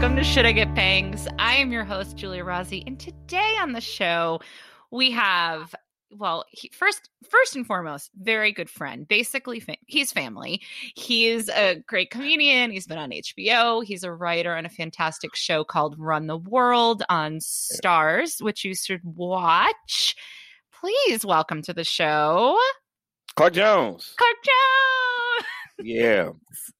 Welcome to Should I Get Bangs? I am your host, Giulia Rozzi, and today on the show we have well, he, first first and foremost, very good friend. Basically, fa- he's family. He's a great comedian. He's been on HBO. He's a writer on a fantastic show called Run the World on Starz, which you should watch. Please welcome to the show, Clark Jones. Clark Jones. Yeah.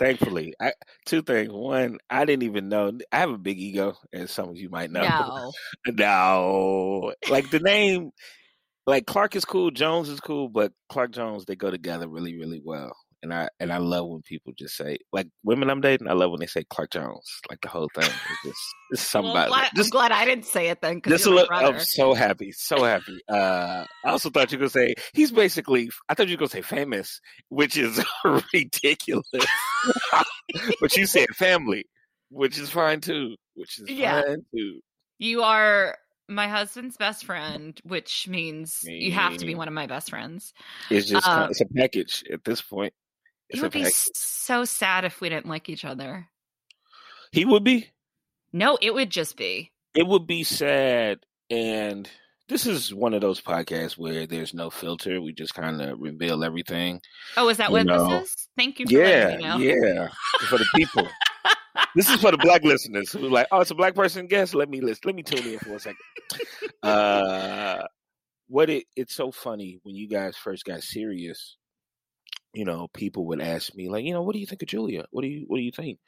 Thankfully, I, two things. One, I didn't even know. I have a big ego, as some of you might know. No, no. Like the name, like Clark is cool, Jones is cool, but Clark Jones they go together really, really well. And I and I love when people just say like women I'm dating. I love when they say Clark Jones. Like the whole thing is just it's something well, about glad, just, I'm glad I didn't say it then. because Just a you're my little, brother. I'm so happy, so happy. Uh, I also thought you were gonna say he's basically. I thought you were gonna say famous, which is ridiculous. but you said family, which is fine too. Which is Yeah. fine too. You are my husband's best friend, which means you have to be one of my best friends. It's just Um, it's a package at this point. It would be so sad if we didn't like each other. He would be. No, it would just be. It would be sad, and this is one of those podcasts where there's no filter. We just kind of reveal everything. Oh, is that You what know. this is? Thank you Yeah, know. yeah. For the people. this is for the black listeners who are like, oh, it's a black person guest. Let me listen. Let me tune in for a second. uh, what it it's so funny when you guys first got serious. You know, people would ask me like, you know, what do you think of Giulia? What do you what do you think?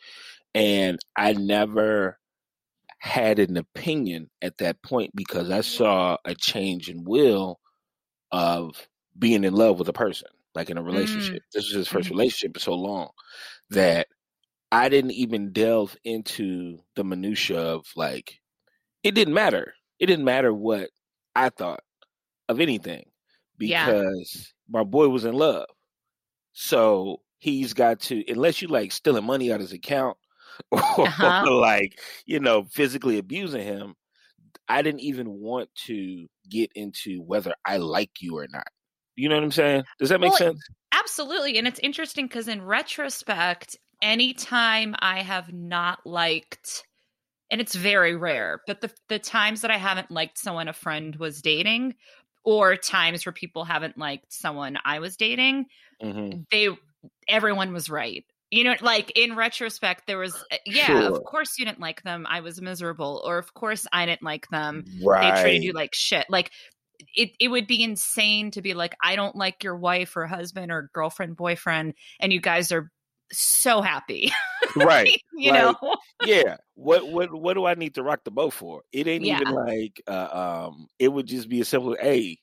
And I never had an opinion at that point because I saw a change in will of being in love with a person, like in a relationship. This was his 1st Mhm. relationship for so long that I didn't even delve into the minutia of like it didn't matter. It didn't matter what I thought of anything Yeah. because my boy was in love. So he's got to unless you like stealing money out of his account or Uh-huh. like, you know, physically abusing him, I didn't even want to get into whether I like you or not. You know what I'm saying? Does that make Well, sense? Absolutely. And it's interesting because in retrospect, anytime I have not liked, and it's very rare, but the, the times that I haven't liked someone a friend was dating, or times where people haven't liked someone I was dating, hmm they everyone was right. You know, like in retrospect, there was uh, yeah, Sure. of course you didn't like them. I was miserable, or of course I didn't like them. Right. They treated you like shit. Like it, it would be insane to be like, I don't like your wife or husband or girlfriend, boyfriend, and you guys are so happy. right. you Like, know? yeah. What what what do I need to rock the boat for? It ain't Yeah. even like uh, um it would just be a simple hey,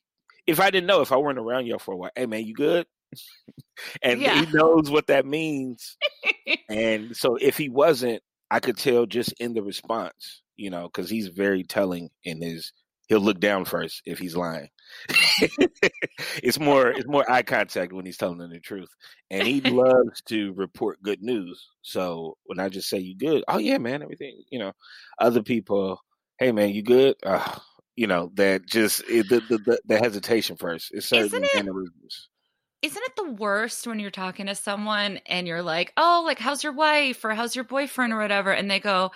if I didn't know if I weren't around y'all for a while, hey man, you good? and Yeah. he knows what that means. and so if he wasn't, I could tell just in the response, you know, because he's very telling in his he'll look down first if he's lying. it's more it's more eye contact when he's telling them the truth. And he loves to report good news. So when I just say you good, oh yeah, man, everything, you know, other people, hey man, you good? Uh, you know, that just it, the, the, the the hesitation first. It's certain Isn't it-. Isn't it the worst when you're talking to someone and you're like, oh, like, how's your wife or how's your boyfriend or whatever? And they go,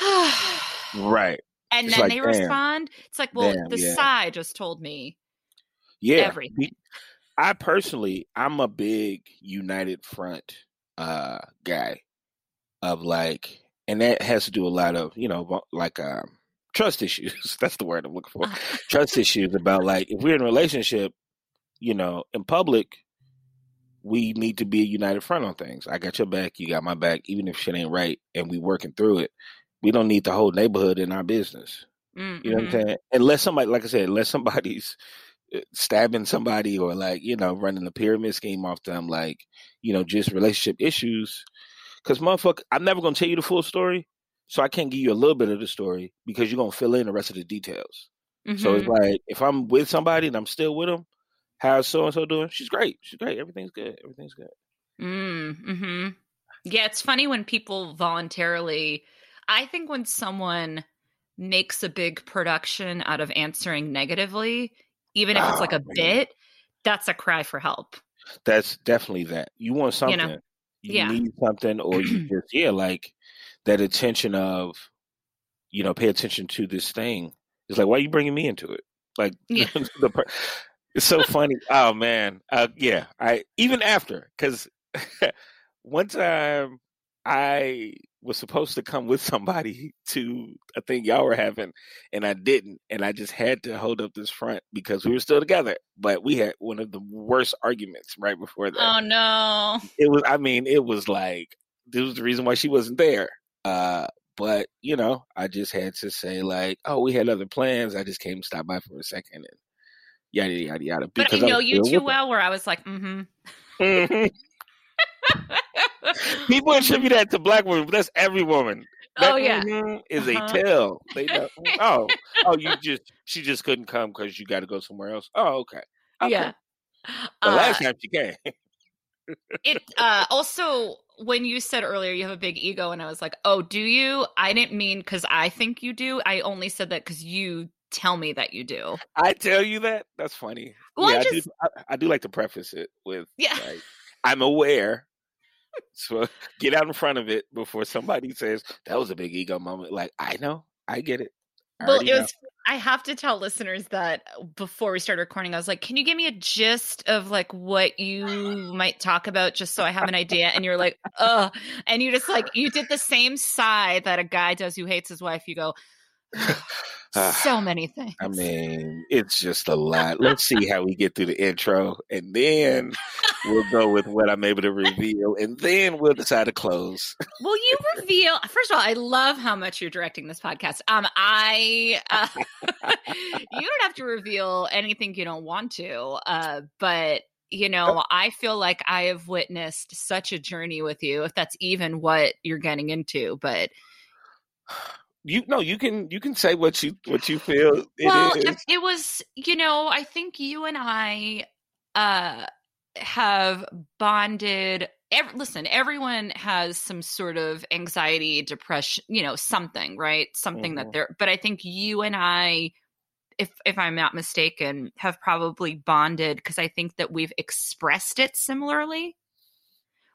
Right. And It's then like, they damn. respond. It's like, well, Damn, the yeah. sigh just told me Yeah. everything. I personally, I'm a big United Front uh guy of like, and that has to do a lot of, you know, like um trust issues. That's the word I'm looking for. trust issues about like if we're in a relationship, you know, in public, we need to be a united front on things. I got your back, you got my back, even if shit ain't right and we working through it. We don't need the whole neighborhood in our business. Mm, You know what I'm saying? Unless somebody, like I said, unless somebody's uh, stabbing somebody or like, you know, running a pyramid scheme off them, like, you know, just relationship issues. Cause motherfucker, I'm never gonna tell you the full story. So I can't give you a little bit of the story because you're gonna fill in the rest of the details. mhm, So it's mhm. like if I'm with somebody and I'm still with them, how's so and so doing? She's great. She's great. Everything's good. Everything's good. Mm, hmm Yeah, it's funny when people voluntarily. I think when someone makes a big production out of answering negatively, even if it's like a man. bit, that's a cry for help. That's definitely that. You want something. You know, You yeah. need something or you just yeah, like that attention of, you know, pay attention to this thing. It's like, why are you bringing me into it? Like, Yeah. the, per- it's so funny. Oh man, uh, yeah. I even after because one time I was supposed to come with somebody to a thing y'all were having, and I didn't, and I just had to hold up this front because we were still together. But we had one of the worst arguments right before that. Oh no. it was. I mean, it was like this was the reason why she wasn't there. Uh, but you know, I just had to say like, oh, we had other plans. I just came to stop by for a second and yada yada yada. But I know was you too well where I was like, mm-hmm. her. People attribute that to black women, but that's every woman. That oh yeah. is Uh-huh. a tell. They know. Oh, oh, you just she just couldn't come because you got to go somewhere else. Oh, okay. okay. Yeah. The Uh, last time she came, it uh also when you said earlier you have a big ego and i was like oh do you i didn't mean because i think you do i only said that because you tell me that you do I tell you that. That's funny. Well, I yeah, I, just- do. I, I do like to preface it with yeah like, I'm aware. So get out in front of it before somebody says that was a big ego moment. Like I know, I get it. I well it know. was i have to tell listeners that before we started recording i was like can you give me a gist of like what you might talk about just so i have an idea and you're like uh and you just like you did the same sigh that a guy does who hates his wife you go so many things I mean, it's just a lot. Let's see how we get through the intro, and then we'll go with what I'm able to reveal, and then we'll decide to close. Will you reveal? First of all, I love how much you're directing this podcast. Um, I uh, you don't have to reveal anything you don't want to. Uh, but you know, I feel like I have witnessed such a journey with you, if that's even what you're getting into. But You no, you can you can say what you what you feel it well, is. it, was, you know, I think you and I uh have bonded ev- listen everyone has some sort of anxiety depression you know something right something that Mhm. they're but i think you and i if if i'm not mistaken have probably bonded because i think that we've expressed it similarly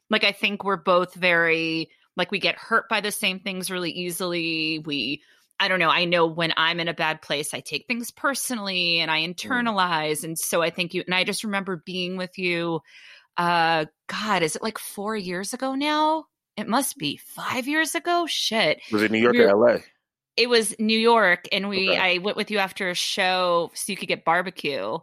like i think we're both very like we get hurt by the same things really easily. We i don't know i know when i'm in a bad place i take things personally and i internalize. And so i think you and i just remember being with you uh god is it like four years ago now? It must be five years ago? Shit. Was it New York you're- or LA? it was new york and we Okay. i went with you after a show so you could get barbecue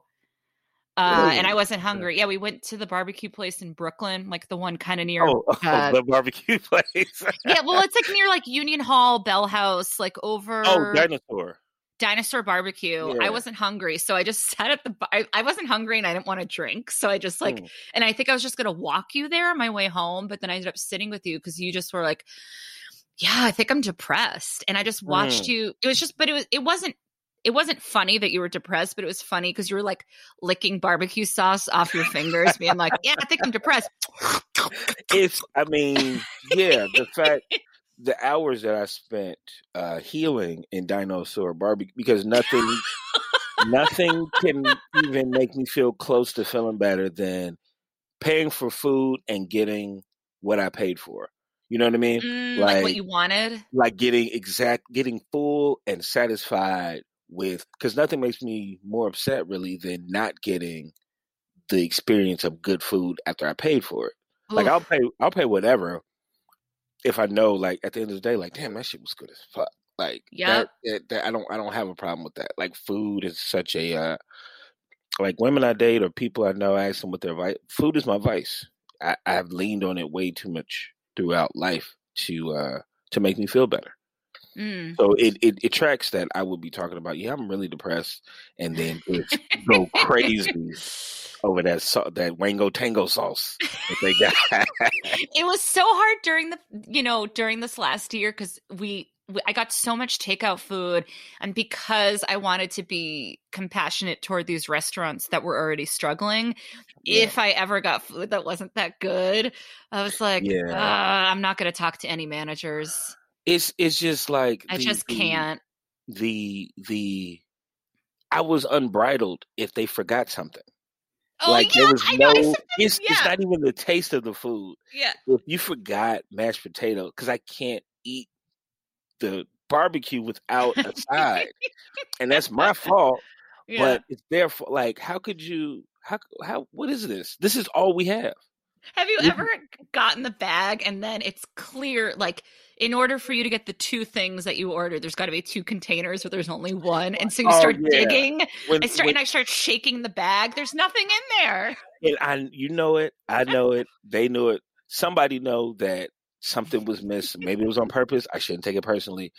uh, and I wasn't hungry. Yeah, we went to the barbecue place in Brooklyn, like the one kind of near Oh, oh, uh, the barbecue place. yeah, well, it's like near like Union Hall, Bell House, like over oh, dinosaur. Dinosaur Barbecue. I wasn't hungry, so I just sat at the. bar- I, I wasn't hungry and I didn't want to drink, so I just like, Mm. and I think I was just gonna walk you there on my way home, but then I ended up sitting with you because you just were like, "Yeah, I think I'm depressed," and I just watched Mm. you. It was just, but it was, it wasn't. It wasn't funny that you were depressed, but it was funny because you were like licking barbecue sauce off your fingers, being like, "Yeah, I think I'm depressed." It's. I mean, yeah. The fact, the hours that I spent uh healing in dinosaur barbecue because nothing, nothing can even make me feel close to feeling better than paying for food and getting what I paid for. You know what I mean? Mm, like, what you wanted. like getting exact getting full and satisfied with because nothing makes me more upset really than not getting the experience of good food after I paid for it. Like I'll pay I'll pay whatever if I know like at the end of the day, like damn that shit was good as fuck. Like Yep. that, that, that I don't I don't have a problem with that. Like food is such a uh like women I date or people I know I ask them what their vice food is my vice. I, I've leaned on it way too much throughout life to uh to make me feel better. Mm. So it, it, it tracks that I would be talking about, yeah, I'm really depressed and then go crazy over that sa- that Wango Tango sauce that they got. it was so hard during the you know during this last year because we, we i got so much takeout food and because i wanted to be compassionate toward these restaurants that were already struggling Yeah. if i ever got food that wasn't that good i was like Yeah. "Uh, i'm not going to talk to any managers It's it's just like i the- just can't The the I was unbridled if they forgot something. oh like yeah there was i no it's yeah. it's not even the taste of the food. yeah If you forgot mashed potato, because I can't eat the barbecue without a side, and that's my fault. Yeah. But it's their fault. Like, how could you? How how? What is this? This is all we have. Have you ever gotten the bag and then it's clear, like, in order for you to get the two things that you ordered, there's got to be two containers, but there's only one, and so you Oh, start yeah. digging. When, I start when- and I start shaking the bag. There's nothing in there. and I, you know it. I know it. They knew it. Somebody know that something was missed. Maybe it was on purpose. I shouldn't take it personally.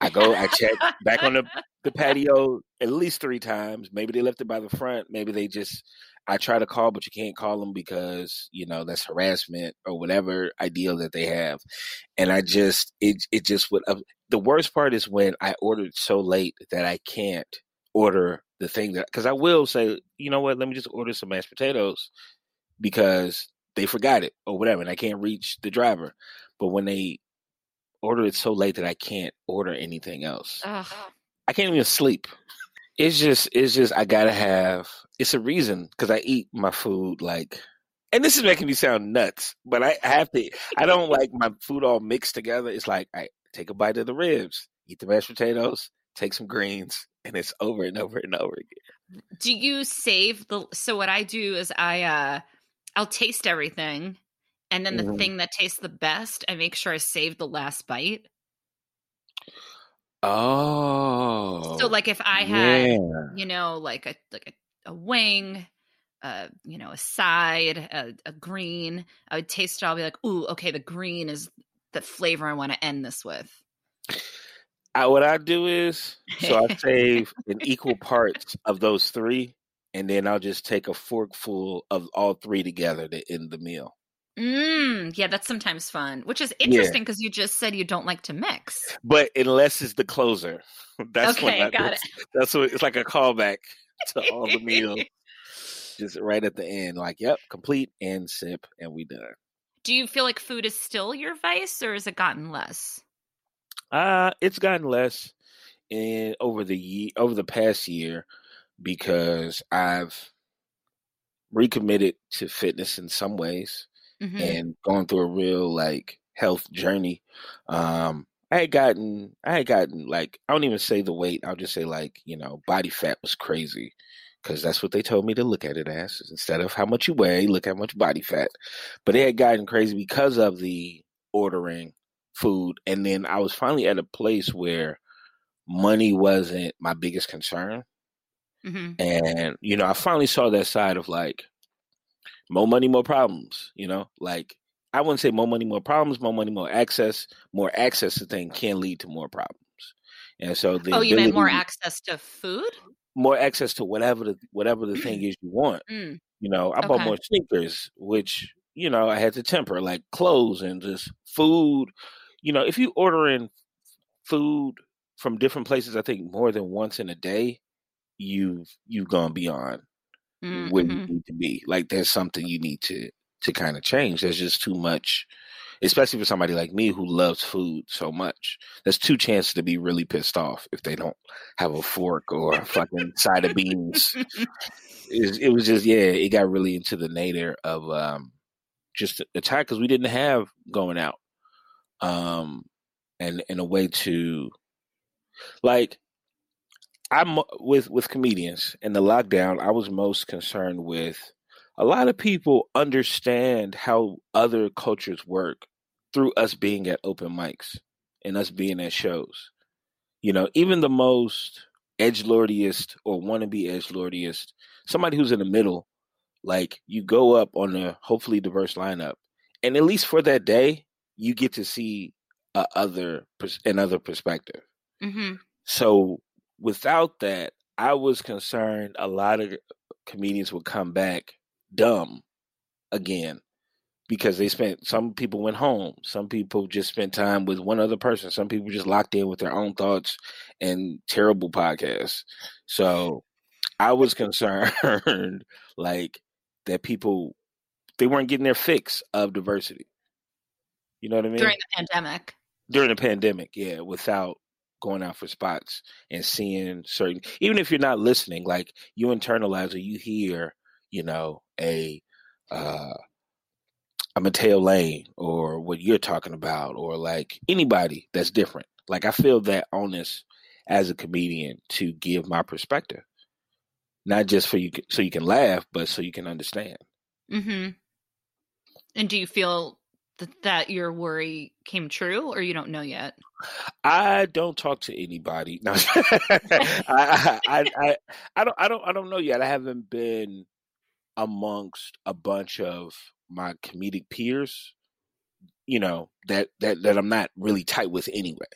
I go. I check back on the the patio at least three times. Maybe they left it by the front. Maybe they just. I try to call, but you can't call them because you know that's harassment or whatever ideal that they have. And I just it it just would. Uh, the worst part is when I ordered so late that I can't order the thing that because I will say, you know what, let me just order some mashed potatoes because they forgot it or whatever, and I can't reach the driver. But when they order it so late that I can't order anything else, Ugh. I can't even sleep. It's just, it's just, I gotta have. It's a reason because I eat my food like, and this is making me sound nuts, but I, have to. I don't like my food all mixed together. It's like I take a bite of the ribs, eat the mashed potatoes, take some greens, and it's over and over and over again. Do you save the? So what I do is I, uh I'll taste everything, and then the Mhm. thing that tastes the best, I make sure I save the last bite. Oh, So like if I had. yeah. you know, like a like a, a wing, uh, you know, a side, a, a green. I would taste it. I'll be like, ooh, okay, the green is the flavor I want to end this with. I, what I do is, so I save in equal parts of those three, and then I'll just take a forkful of all three together to end the meal. Mm, yeah, that's sometimes fun, which is interesting because you just said you don't like to mix. But unless it's the closer, that's when Okay, I, got that's, That's what it's like a callback to all the meals, just right at the end. Like, yep, complete and sip, and we done. Do you feel like food is still your vice, or has it gotten less? Uh it's gotten less in over the year over the past year because I've recommitted to fitness in some ways Mhm. and going through a real like health journey. Um I had gotten I had gotten like I don't even say the weight, I'll just say like, you know, body fat was crazy. Cause that's what they told me to look at it as. Instead of how much you weigh, look how much body fat. But it had gotten crazy because of the ordering food. And then I was finally at a place where money wasn't my biggest concern. Mhm. And, you know, I finally saw that side of like more money, more problems, you know? Like I wouldn't say more money, more problems, more money, more access. More access to things can lead to more problems. And so the Oh, you meant more access to food? more access to whatever the whatever the thing is you want. Mm. You know, I bought more sneakers, which you know I had to temper, like clothes and just food. You know, if you order in food from different places, I think more than once in a day, you've you've gone beyond Mm, where you need to be. Like there's something you need to to kind of change. There's just too much, especially for somebody like me who loves food so much. There's two chances to be really pissed off if they don't have a fork or a fucking side of beans. It, it was just yeah, it got really into the nadir of um just attack because we didn't have going out, um, and in a way to like I'm with with comedians in the lockdown. I was most concerned with a lot of people understand how other cultures work through us being at open mics and us being at shows. You know, even the most edge lordiest or wannabe edge lordiest, somebody who's in the middle, like you go up on a hopefully diverse lineup, and at least for that day, you get to see a other another perspective. Mhm. So without that, I was concerned a lot of comedians would come back dumb again because they spent some people went home, some people just spent time with one other person, some people just locked in with their own thoughts and terrible podcasts. So I was concerned like that people they weren't getting their fix of diversity. You know what I mean? During the pandemic. during the pandemic, yeah, without going out for spots and seeing certain even if you're not listening, like you internalize or you hear, you know, a uh a Mateo Lane or what you're talking about or like anybody that's different. Like I feel that onus as a comedian to give my perspective, not just for you so you can laugh, but so you can understand. Mm-hmm. And do you feel that, that your worry came true, or you don't know yet? I don't talk to anybody. No, I, I, I, I don't, I don't, I don't know yet. I haven't been amongst a bunch of my comedic peers, you know, that that that I'm not really tight with anyway.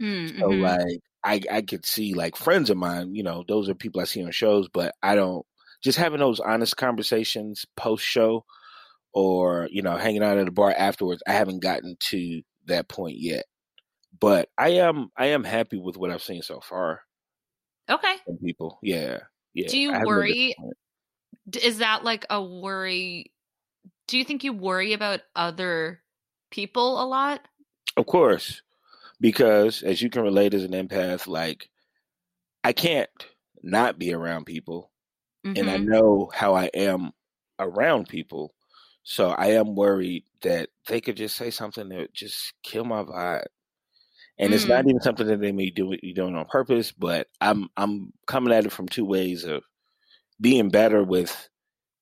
Mm-hmm. So like I I could see like friends of mine, you know, those are people I see on shows, but I don't just having those honest conversations post show or, you know, hanging out at a bar afterwards, I haven't gotten to that point yet. But I am I am happy with what I've seen so far. Okay. From people. Yeah. Yeah. Do you worry is that like a worry do you think you worry about other people a lot? Of course. Because as you can relate as an empath, like I can't not be around people. Mm-hmm. And I Mm-hmm. know how I am around people. So I am worried that they could just say something that just kill my vibe. And mm. it's not even something that they may do you doing on purpose, but I'm I'm coming at it from two ways of being better with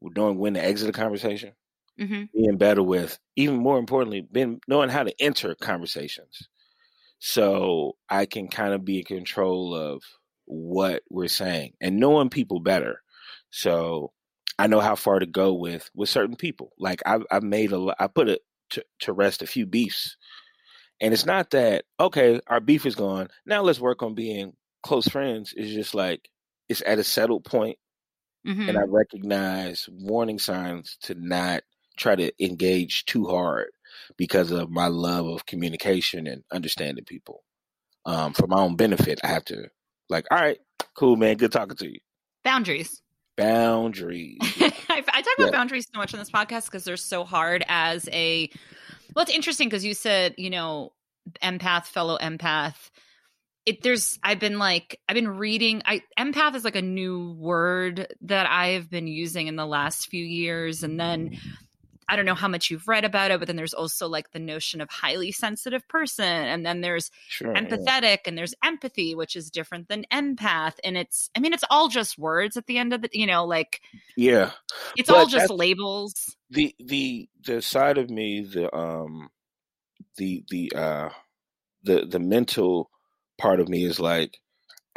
knowing when to exit a conversation, mm-hmm. being better with even more importantly, being knowing how to enter conversations. So I can kind of be in control of what we're saying and knowing people better. So I know how far to go with with certain people. Like I've I've made a I put it to, to rest a few beefs, and it's not that okay, our beef is gone. Now let's work on being close friends. It's just like it's at a settled point, mm-hmm. and I recognize warning signs to not try to engage too hard because of my love of communication and understanding people. Um, for my own benefit, I have to like, all right, cool, man, good talking to you. Boundaries boundaries. I, I, talk about yeah. boundaries so much on this podcast because they're so hard as a. Well, it's interesting because you said you know empath, fellow empath. It there's I've been like I've been reading. I empath is like a new word that I've been using in the last few years, and then. Mm. I don't know how much you've read about it, but then there's also like the notion of highly sensitive person, and then there's sure, empathetic, yeah. and there's empathy, which is different than empath. And it's, I mean, it's all just words at the end of the, you know, like yeah, it's but all just labels. The the the side of me, the um, the the uh, the the mental part of me is like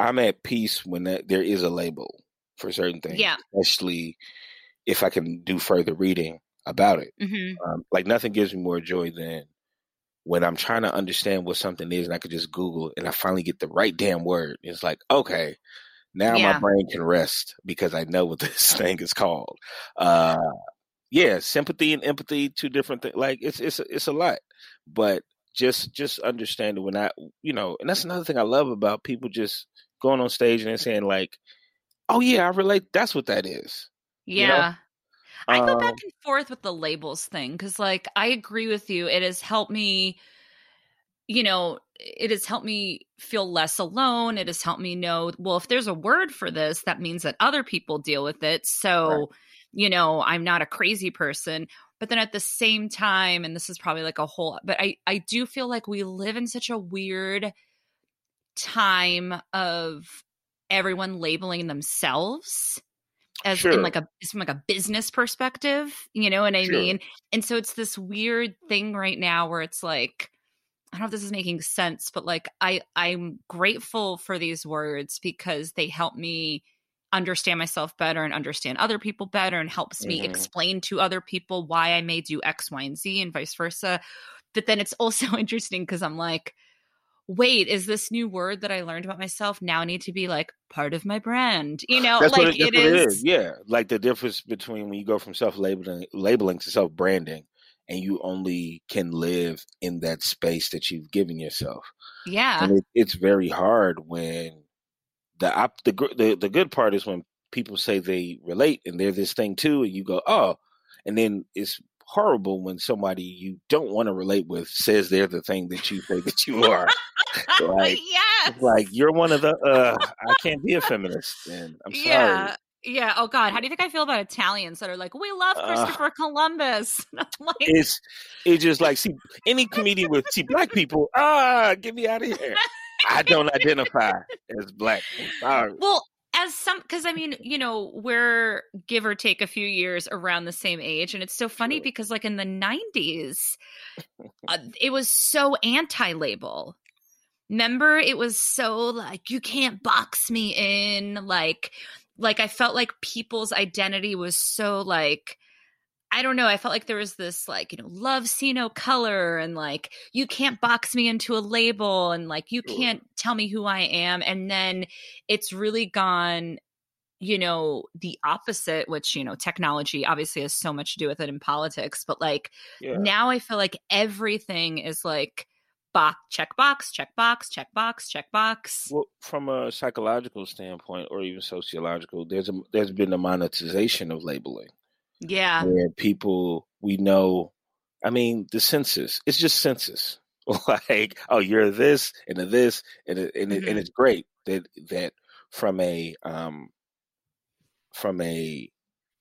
I'm at peace when that there is a label for certain things, yeah, especially if I can do further reading about it. Mm-hmm. Um, like nothing gives me more joy than when I'm trying to understand what something is and I could just Google and I finally get the right damn word. It's like, okay, now yeah. my brain can rest because I know what this thing is called. Uh, yeah, sympathy and empathy, two different things. Like it's it's it's a lot, but just just understanding when I, you know, and that's another thing I love about people just going on stage and saying like, oh yeah, I relate. That's what that is. Yeah. You know? I go Um, back and forth with the labels thing because, like, I agree with you. It has helped me, you know, it has helped me feel less alone. It has helped me know, well, if there's a word for this, that means that other people deal with it. So, Right. you know, I'm not a crazy person. But then at the same time, and this is probably like a whole, but I, I do feel like we live in such a weird time of everyone labeling themselves as Sure. in like a from like a business perspective you know what i Sure. mean and so it's this weird thing right now where it's like i don't know if this is making sense but like i i'm grateful for these words because they help me understand myself better and understand other people better and helps me Mhm. explain to other people why i may do x y and z and vice versa but then it's also interesting because i'm like wait is this new word that i learned about myself now need to be like part of my brand you know That's like it, it is it is. Yeah, like the difference between when you go from self labeling labeling to self branding, and you only can live in that space that you've given yourself. yeah And it, it's very hard when the op, the the the good part is when people say they relate and they're this thing too, and you go oh, and then it's horrible when somebody you don't want to relate with says they're the thing that you say that you are. Like yeah like you're one of the uh I can't be a feminist and I'm sorry. yeah Yeah. Oh God. How do you think I feel about Italians that are like, we love Uh, Christopher Columbus? Like, It's it's just like see any comedian with see black people. Ah, get me out of here. I don't identify as black. Sorry. well, as some, because I mean, you know, we're give or take a few years around the same age, and it's so funny because, like in the '90s, uh, it was so anti-label. Remember, it was so like you can't box me in. Like, like I felt like people's identity was so like. I don't know. I felt like there was this like, you know, love see no color and like you can't box me into a label and like you can't tell me who I am. And then it's really gone, you know, the opposite, which, you know, technology obviously has so much to do with it in politics. But like Yeah. now I feel like everything is like box, check box, check box, check box, check box. Well, from a psychological standpoint or even sociological, there's a there's been a monetization of labeling Yeah. where people we know. I mean, the census. It's just census. like, oh, you're this and a this and it, and, it, Mhm. and it's great that that from a um from a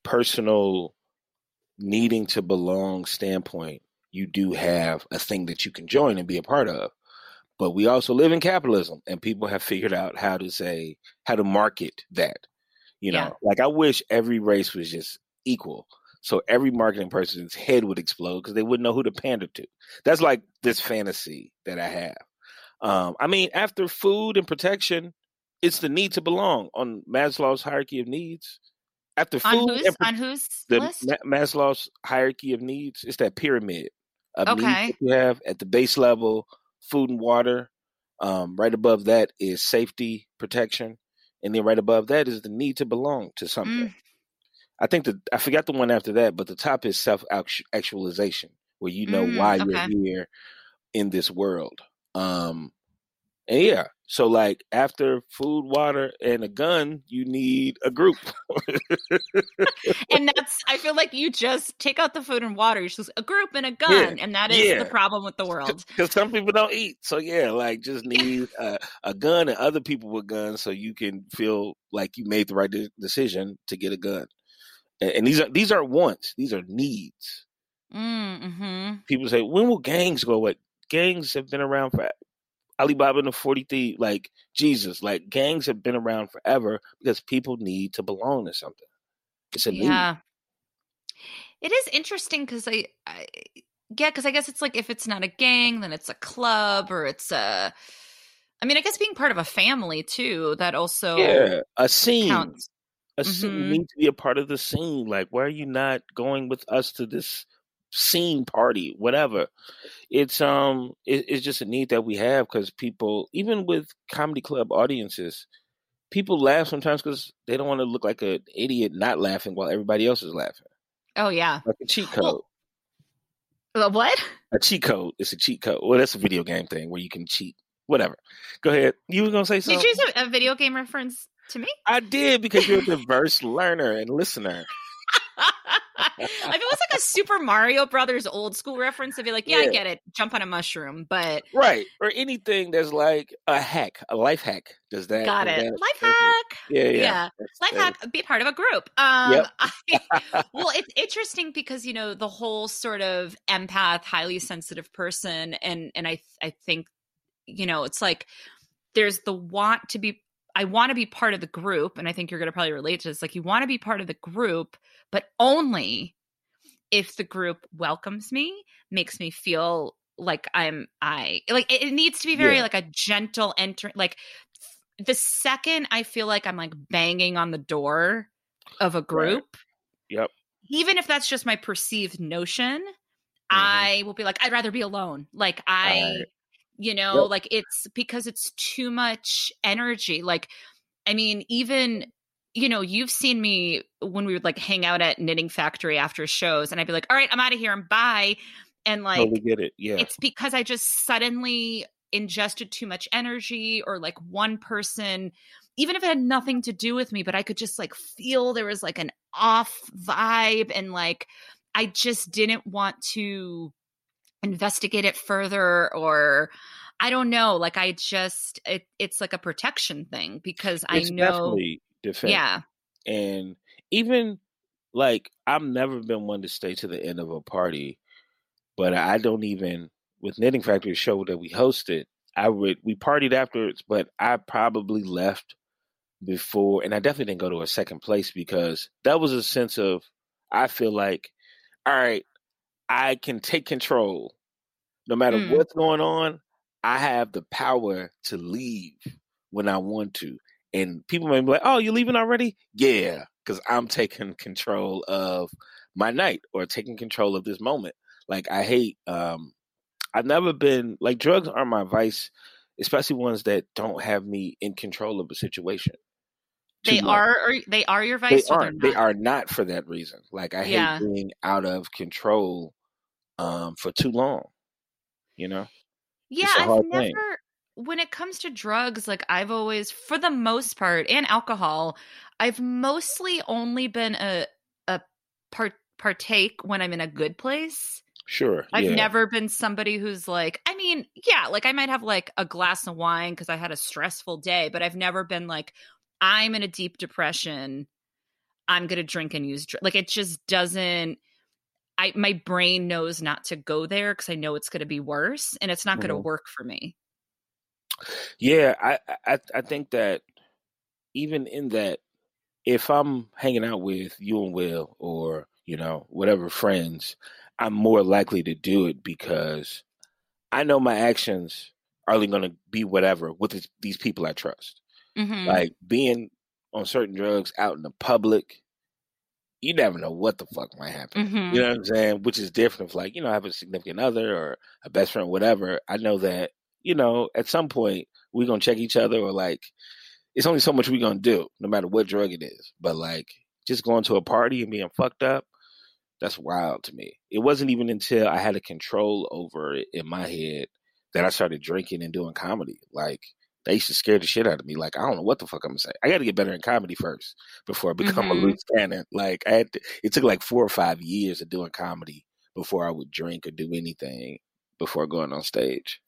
personal needing to belong standpoint, you do have a thing that you can join and be a part of. But we also live in capitalism, and people have figured out how to say how to market that. You know, Yeah. like I wish every race was just equal, so every marketing person's head would explode because they wouldn't know who to pander to. That's like this fantasy that I have. Um, I mean, after food and protection, it's the need to belong on Maslow's hierarchy of needs. After On food whose and on whose the list? Maslow's hierarchy of needs, it's that pyramid Okay. that you have at the base level, food and water. Um, right above that is safety, protection, and then right above that is the need to belong to something. Mm. I think that I forgot the one after that, but the top is self actualization, where you know Mm, why okay. you're here in this world. Um, and yeah, so like after food, water, and a gun, you need a group. and that's I feel like you just take out the food and water, you just a group and a gun, and that is yeah. the problem with the world. because some people don't eat. So yeah, like just need a, a gun and other people with guns, so you can feel like you made the right de- decision to get a gun. And, and these are these aren't wants; these are needs. Mm-hmm. People say, when will gangs go away? Gangs have been around for Alibaba and the Forty Thieves. Like Jesus, like gangs have been around forever because people need to belong to something. It's a need. Yeah. It is interesting because I, I, yeah, because I guess it's like if it's not a gang, then it's a club or it's a. I mean, I guess being part of a family too. That also Yeah, a scene. counts. a scene Mhm. you need to be a part of the scene like why are you not going with us to this scene party whatever. It's um it, it's just a need that we have because people even with comedy club audiences people laugh sometimes because they don't want to look like an idiot not laughing while everybody else is laughing. Oh yeah. like a cheat code. Well- Uh, What? a cheat code. It's a cheat code. Well that's a video game thing where you can cheat. Whatever. Go ahead. You were gonna say something. Did you use a, a video game reference to me? i did because you're a diverse learner and listener if it was like a Super Mario Brothers old school reference, I'd be like, yeah, I get it. Jump on a mushroom, but Right. Or anything that's like a hack, a life hack. Does that got does it. that- Life hack. Yeah, yeah. Yeah. Life hack, be part of a group. Um, Yep. I, well, it's interesting because you know the whole sort of empath, highly sensitive person, and and I I think you know it's like there's the want to be. I want to be part of the group, and I think you're going to probably relate to this. Like you want to be part of the group, but only if the group welcomes me, makes me feel like I'm I like it, it needs to be very Yeah. like a gentle enter like the second I feel like I'm like banging on the door of a group, Yep. even if that's just my perceived notion, Mhm. I will be like, I'd rather be alone. Like I, Right. You know, Yep. like it's because it's too much energy. Like, I mean, even you know, you've seen me when we would like hang out at Knitting Factory after shows, and I'd be like, "All right, I'm out of here and bye," and like totally get it. Yeah. it's because I just suddenly ingested too much energy or like one person even if it had nothing to do with me but I could just like feel there was like an off vibe and like I just didn't want to investigate it further or I don't know like I just it, it's like a protection thing because it's I know definitely defense. yeah And even like I've never been one to stay to the end of a party, but I don't even with Knitting Factory show that we hosted. I would we partied afterwards, but I probably left before, and I definitely didn't go to a second place because that was a sense of I feel like, all right, I can take control, no matter Mm. what's going on. I have the power to leave when I want to, and people may be like, "Oh, you're leaving already?" Yeah, because I'm taking control of my night or taking control of this moment. Like I hate. um I've never been like drugs aren't my vice, especially ones that don't have me in control of a situation. They much. are or they are your vice they're aren't. They are not for that reason. Like I hate Yeah. being out of control um for too long. You know? Yeah, I've never thing. when it comes to drugs, like I've always for the most part and alcohol, I've mostly only been a a part partake when I'm in a good place. Sure. I've yeah. never been somebody who's like, I mean, yeah, like I might have like a glass of wine because I had a stressful day, but I've never been like, I'm in a deep depression. I'm gonna drink and use like it just doesn't. I my brain knows not to go there because I know it's gonna be worse and it's not gonna Mhm. work for me. Yeah, I, I I think that even in that, if I'm hanging out with you and Will or you know whatever friends, I'm more likely to do it because I know my actions are only going to be whatever with this, these people I trust. Mhm. Like being on certain drugs out in the public, you never know what the fuck might happen. Mhm. You know what I'm saying? Which is different if like, you know, I have a significant other or a best friend, whatever. I know that, you know, at some point we're gonna check each other or like it's only so much we're gonna do, no matter what drug it is. But like just going to a party and being fucked up, that's wild to me. It wasn't even until I had a control over it in my head that I started drinking and doing comedy. Like they used to scare the shit out of me. Like I don't know what the fuck I'm gonna say. I got to get better in comedy first before I become Mhm. a loose cannon. Like I had to, it took like four or five years of doing comedy before I would drink or do anything before going on stage.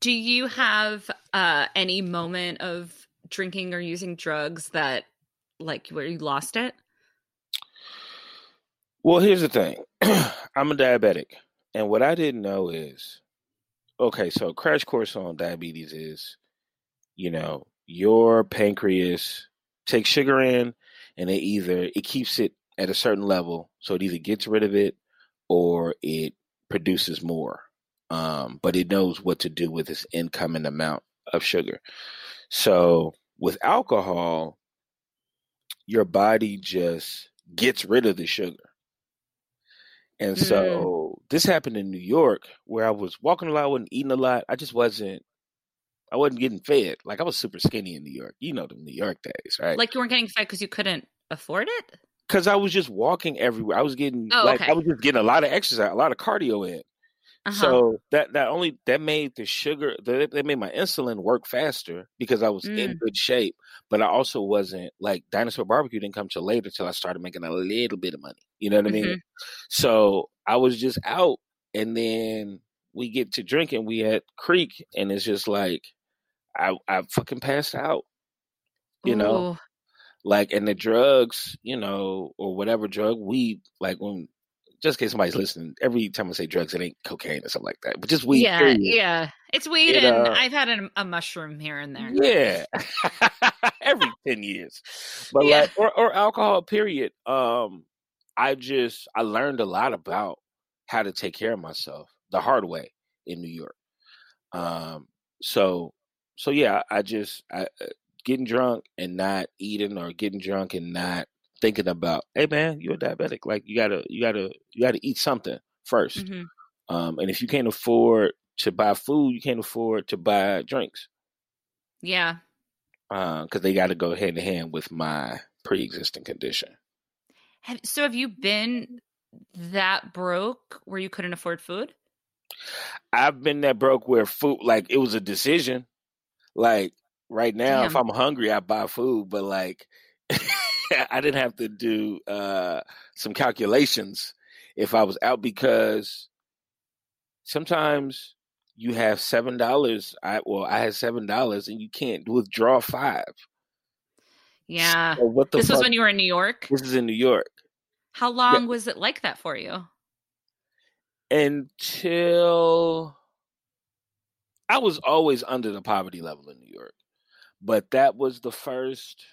Do you have uh any moment of drinking or using drugs that like where you lost it? Well, here's the thing. I'm a diabetic, and what I didn't know is, okay, so crash course on diabetes is, you know, your pancreas takes sugar in, and it either it keeps it at a certain level, so it either gets rid of it or it produces more. Um, but it knows what to do with its incoming amount of sugar. So with alcohol, your body just gets rid of the sugar. And Mm. so this happened in New York where I was walking a lot, I wasn't eating a lot. I just wasn't I wasn't getting fed. Like I was super skinny in New York. You know the New York days, right? Like you weren't getting fed because you couldn't afford it? Because I was just walking everywhere. I was getting Oh, like okay. I was just getting a lot of exercise, a lot of cardio in. Uh-huh. So that that only that made the sugar that that made my insulin work faster because I was in Mm. good shape. But I also wasn't like dinosaur barbecue didn't come till later till I started making a little bit of money. You know what I mean? Mhm. So I was just out, and then we get to drinking. We at Creek, and it's just like I I fucking passed out. You know, Ooh. like and the drugs, you know, or whatever drug weed. Like when just in case somebody's listening, every time I say drugs, it ain't cocaine or something like that, but just weed. yeah, period. yeah. It's weed It, and uh, I've had a, a mushroom here and there. Yeah, every ten years, but Yeah. like or or alcohol. Period. Um, I just I learned a lot about how to take care of myself the hard way in New York. Um, so so yeah, I just I uh, getting drunk and not eating, or getting drunk and not thinking about, hey man, you're a diabetic. Like you gotta you gotta you gotta eat something 1st Mhm. Um, and if you can't afford to buy food, you can't afford to buy drinks Yeah. because they got to go hand in hand with my pre-existing condition. Have, so have you been that broke where you couldn't afford food? I've been that broke where food, like it was a decision. Like right now, if I'm hungry, I buy food, but like I didn't have to do uh, some calculations if I was out because sometimes you have seven dollars. I well, I had seven dollars, and you can't withdraw five. Yeah. So what the This was when you were in New York. This is in New York. How long was it like that for you? until I was always under the poverty level in New York. But that was the first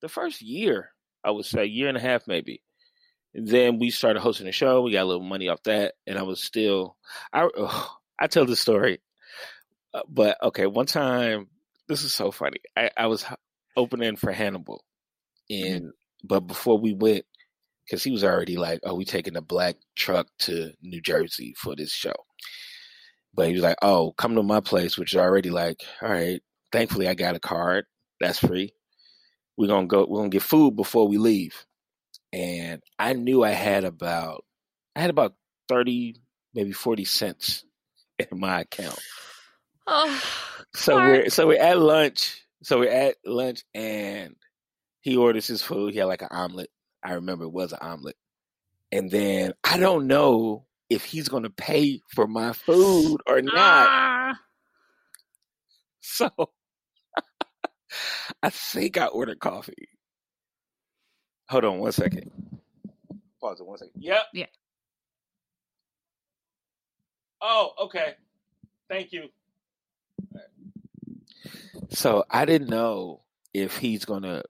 the first year, I would say, year and a half maybe. And then we started hosting a show. We got a little money off that, and I was still. I ugh, I tell this story, uh, but okay. One time, this is so funny. I, I was opening for Hannibal, and but before we went, because he was already like, "Oh, we taking a black truck to New Jersey for this show." But he was like, "Oh, come to my place," which is already like, "All right." Thankfully, I got a card that's free. We're gonna go. We're gonna get food before we leave, and I knew I had about, I had about thirty, maybe forty cents in my account. Oh, So Clark. we're so we're at lunch. So we're at lunch, and he orders his food. He had like an omelet. I remember it was an omelet. And then I don't know if he's going to pay for my food or not. Ah. So I think I ordered coffee. Hold on one second. Pause it one second. Yep. Yeah. Oh, okay. Thank you. So I didn't know if he's gonna,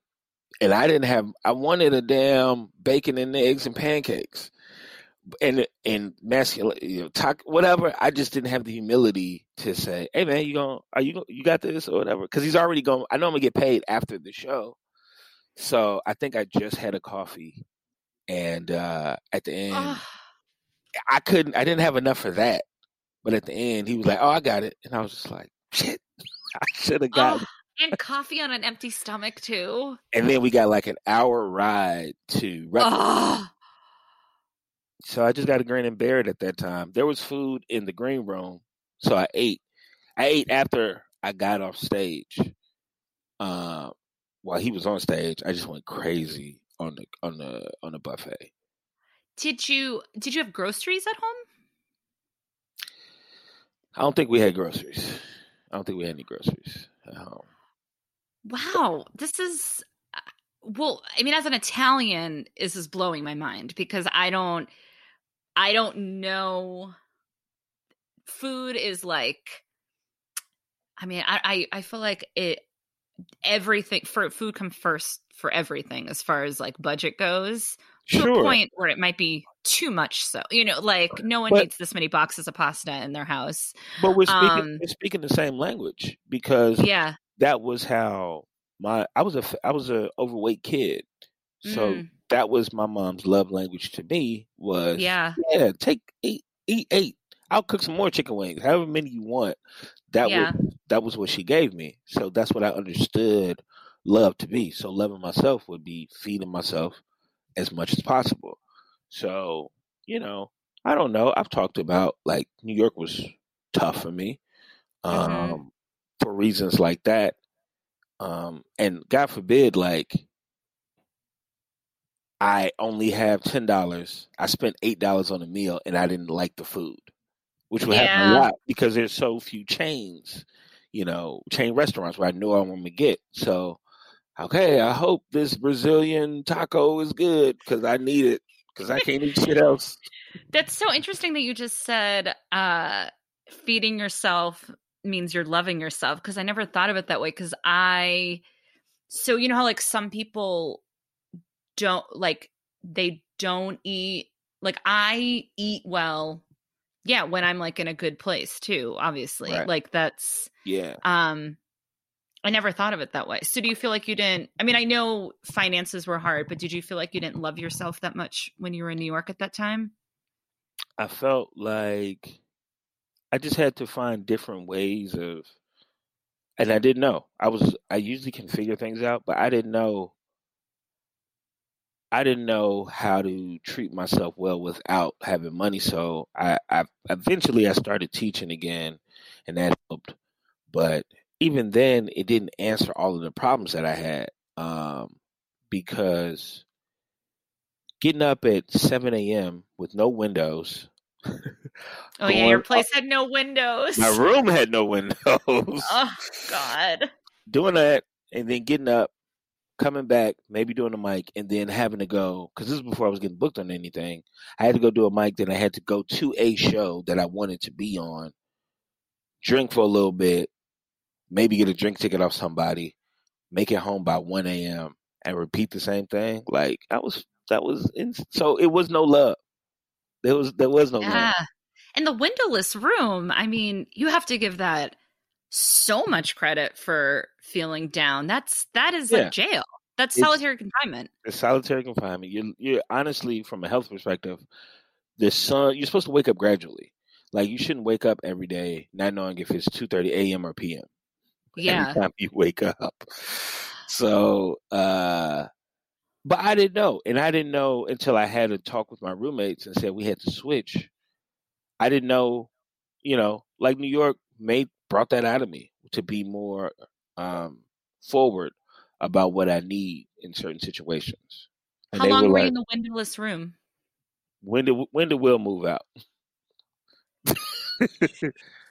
and I didn't have. I wanted a damn bacon and eggs and pancakes, and and masculine, you know, talk whatever. I just didn't have the humility to say, "Hey man, you going are you you got this or whatever?" Because he's already going. I know I'm gonna get paid after the show, so I think I just had a coffee, and uh at the end, Ah. I couldn't. I didn't have enough for that. But at the end, he was like, "Oh, I got it," and I was just like, "Shit, I should have got." Oh, it. and coffee on an empty stomach too. And then we got like an hour ride to. Rutgers. Oh, So I just got a grin and bear it at that time. There was food in the green room, so I ate. I ate after I got off stage. Um, while he was on stage, I just went crazy on the on the on the buffet. did you did you have groceries at home? I don't think we had groceries. I don't think we had any groceries at home. Wow, this is uh, well. I mean, as an Italian, this is blowing my mind because I don't, I don't know. Food is like, I mean, I I, I feel like it. Everything for food comes first for everything as far as like budget goes to a point where it might be too much. So you know, like no one But- needs this many boxes of pasta in their house. but we're speaking Um, we're speaking the same language because Yeah, that was how my I was a i was a overweight kid, so Mm. That was my mom's love language to me was yeah, yeah take eat eat eight I'll cook some more chicken wings however many you want. That Yeah. was that was what she gave me. So that's what I understood love to be. So loving myself would be feeding myself as much as possible. So you know I don't know. I've talked about like New York was tough for me um Mhm. for reasons like that. Um and god forbid like i only have ten dollars. I spent eight dollars on a meal and i didn't like the food which would happen a lot because there's so few chains you know chain restaurants where i know i'm gonna get. So okay i hope this brazilian taco is good because i need it because i can't eat shit else. That's so interesting that you just said uh feeding yourself means you're loving yourself because I never thought of it that way cuz I so you know how like some people don't like they don't eat like I eat well yeah when I'm like in a good place too obviously Right. like that's yeah um I never thought of it that way. So do you feel like you didn't I mean I know finances were hard but did you feel like you didn't love yourself that much when you were in New York at that time? I felt like I just had to find different ways of, and I didn't know. I was I usually can figure things out, but I didn't know. I didn't know how to treat myself well without having money. So I, I eventually I started teaching again, and that helped. But even then, it didn't answer all of the problems that I had um, because getting up at seven a.m. with no windows. Oh yeah, your going place had no windows. My room had no windows. Oh God. Doing that and then getting up, coming back, maybe doing a mic, and then having to go because this is before I was getting booked on anything. I had to go do a mic, then I had to go to a show that I wanted to be on, drink for a little bit, maybe get a drink ticket off somebody, make it home by one a.m. and repeat the same thing. Like that was that was in, so it was no love. There was there was no Yeah. love. And the windowless room, I mean, you have to give that so much credit for feeling down. That's that is Yeah. like jail. That's It's- solitary confinement. It's solitary confinement. You're you're honestly from a health perspective, the sun you're supposed to wake up gradually. Like you shouldn't wake up every day not knowing if it's two thirty AM or PM. Yeah. every time you wake up. So, uh, but I didn't know, and I didn't know until I had a talk with my roommates and said we had to switch. I didn't know, you know, like New York made brought that out of me to be more um, forward about what I need in certain situations. And How long were like, you in the windowless room? when did when did Will move out?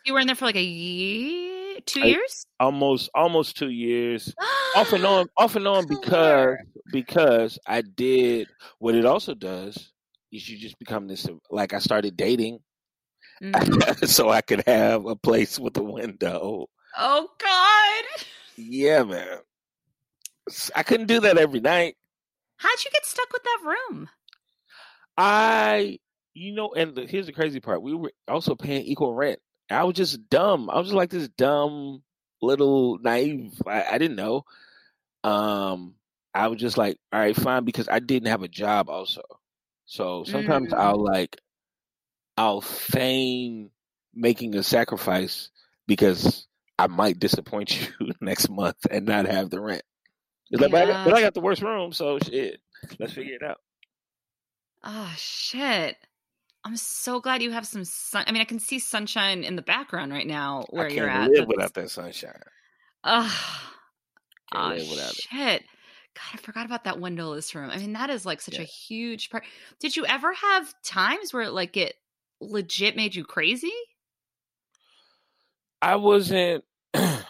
You were in there for like a year, two I- years? almost almost two years. off and on, off and on because because I did what it also does is you just become this like I started dating Mm. so I could have a place with a window. Oh God! Yeah, man. I couldn't do that every night. How'd you get stuck with that room? I you know, and the, here's the crazy part. We were also paying equal rent. I was just dumb. I was just like this dumb little naive. I, I didn't know. Um, I was just like, all right, fine, because I didn't have a job also. So sometimes Mm. I'll like, I'll feign making a sacrifice because I might disappoint you next month and not have the rent. It's like, but, I got, but I got the worst room, so shit. Let's figure it out. Oh shit! I'm so glad you have some sun. I mean, I can see sunshine in the background right now where I you're can't at. live without that sunshine. Ugh. Oh it. shit. God, I forgot about that windowless room. I mean, that is like such Yeah. a huge part. Did you ever have times where like it legit made you crazy? I wasn't. I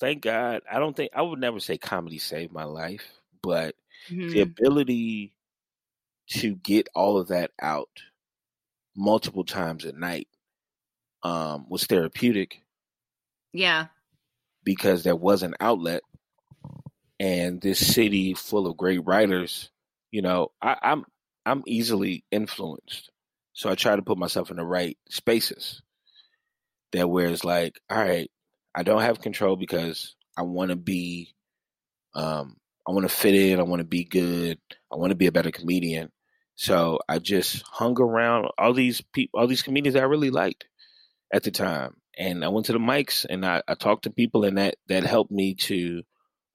thank God. I don't think I would never say comedy saved my life, but the Mhm. ability to get all of that out multiple times a night um, was therapeutic Yeah. because there was an outlet, and this city full of great writers. You know, I, I'm I'm easily influenced, so I try to put myself in the right spaces. That where it's like, all right, I don't have control because I want to be, um, I want to fit in, I want to be good, I want to be a better comedian. So I just hung around all these people, all these comedians I really liked at the time, and I went to the mics and I, I talked to people, and that that helped me to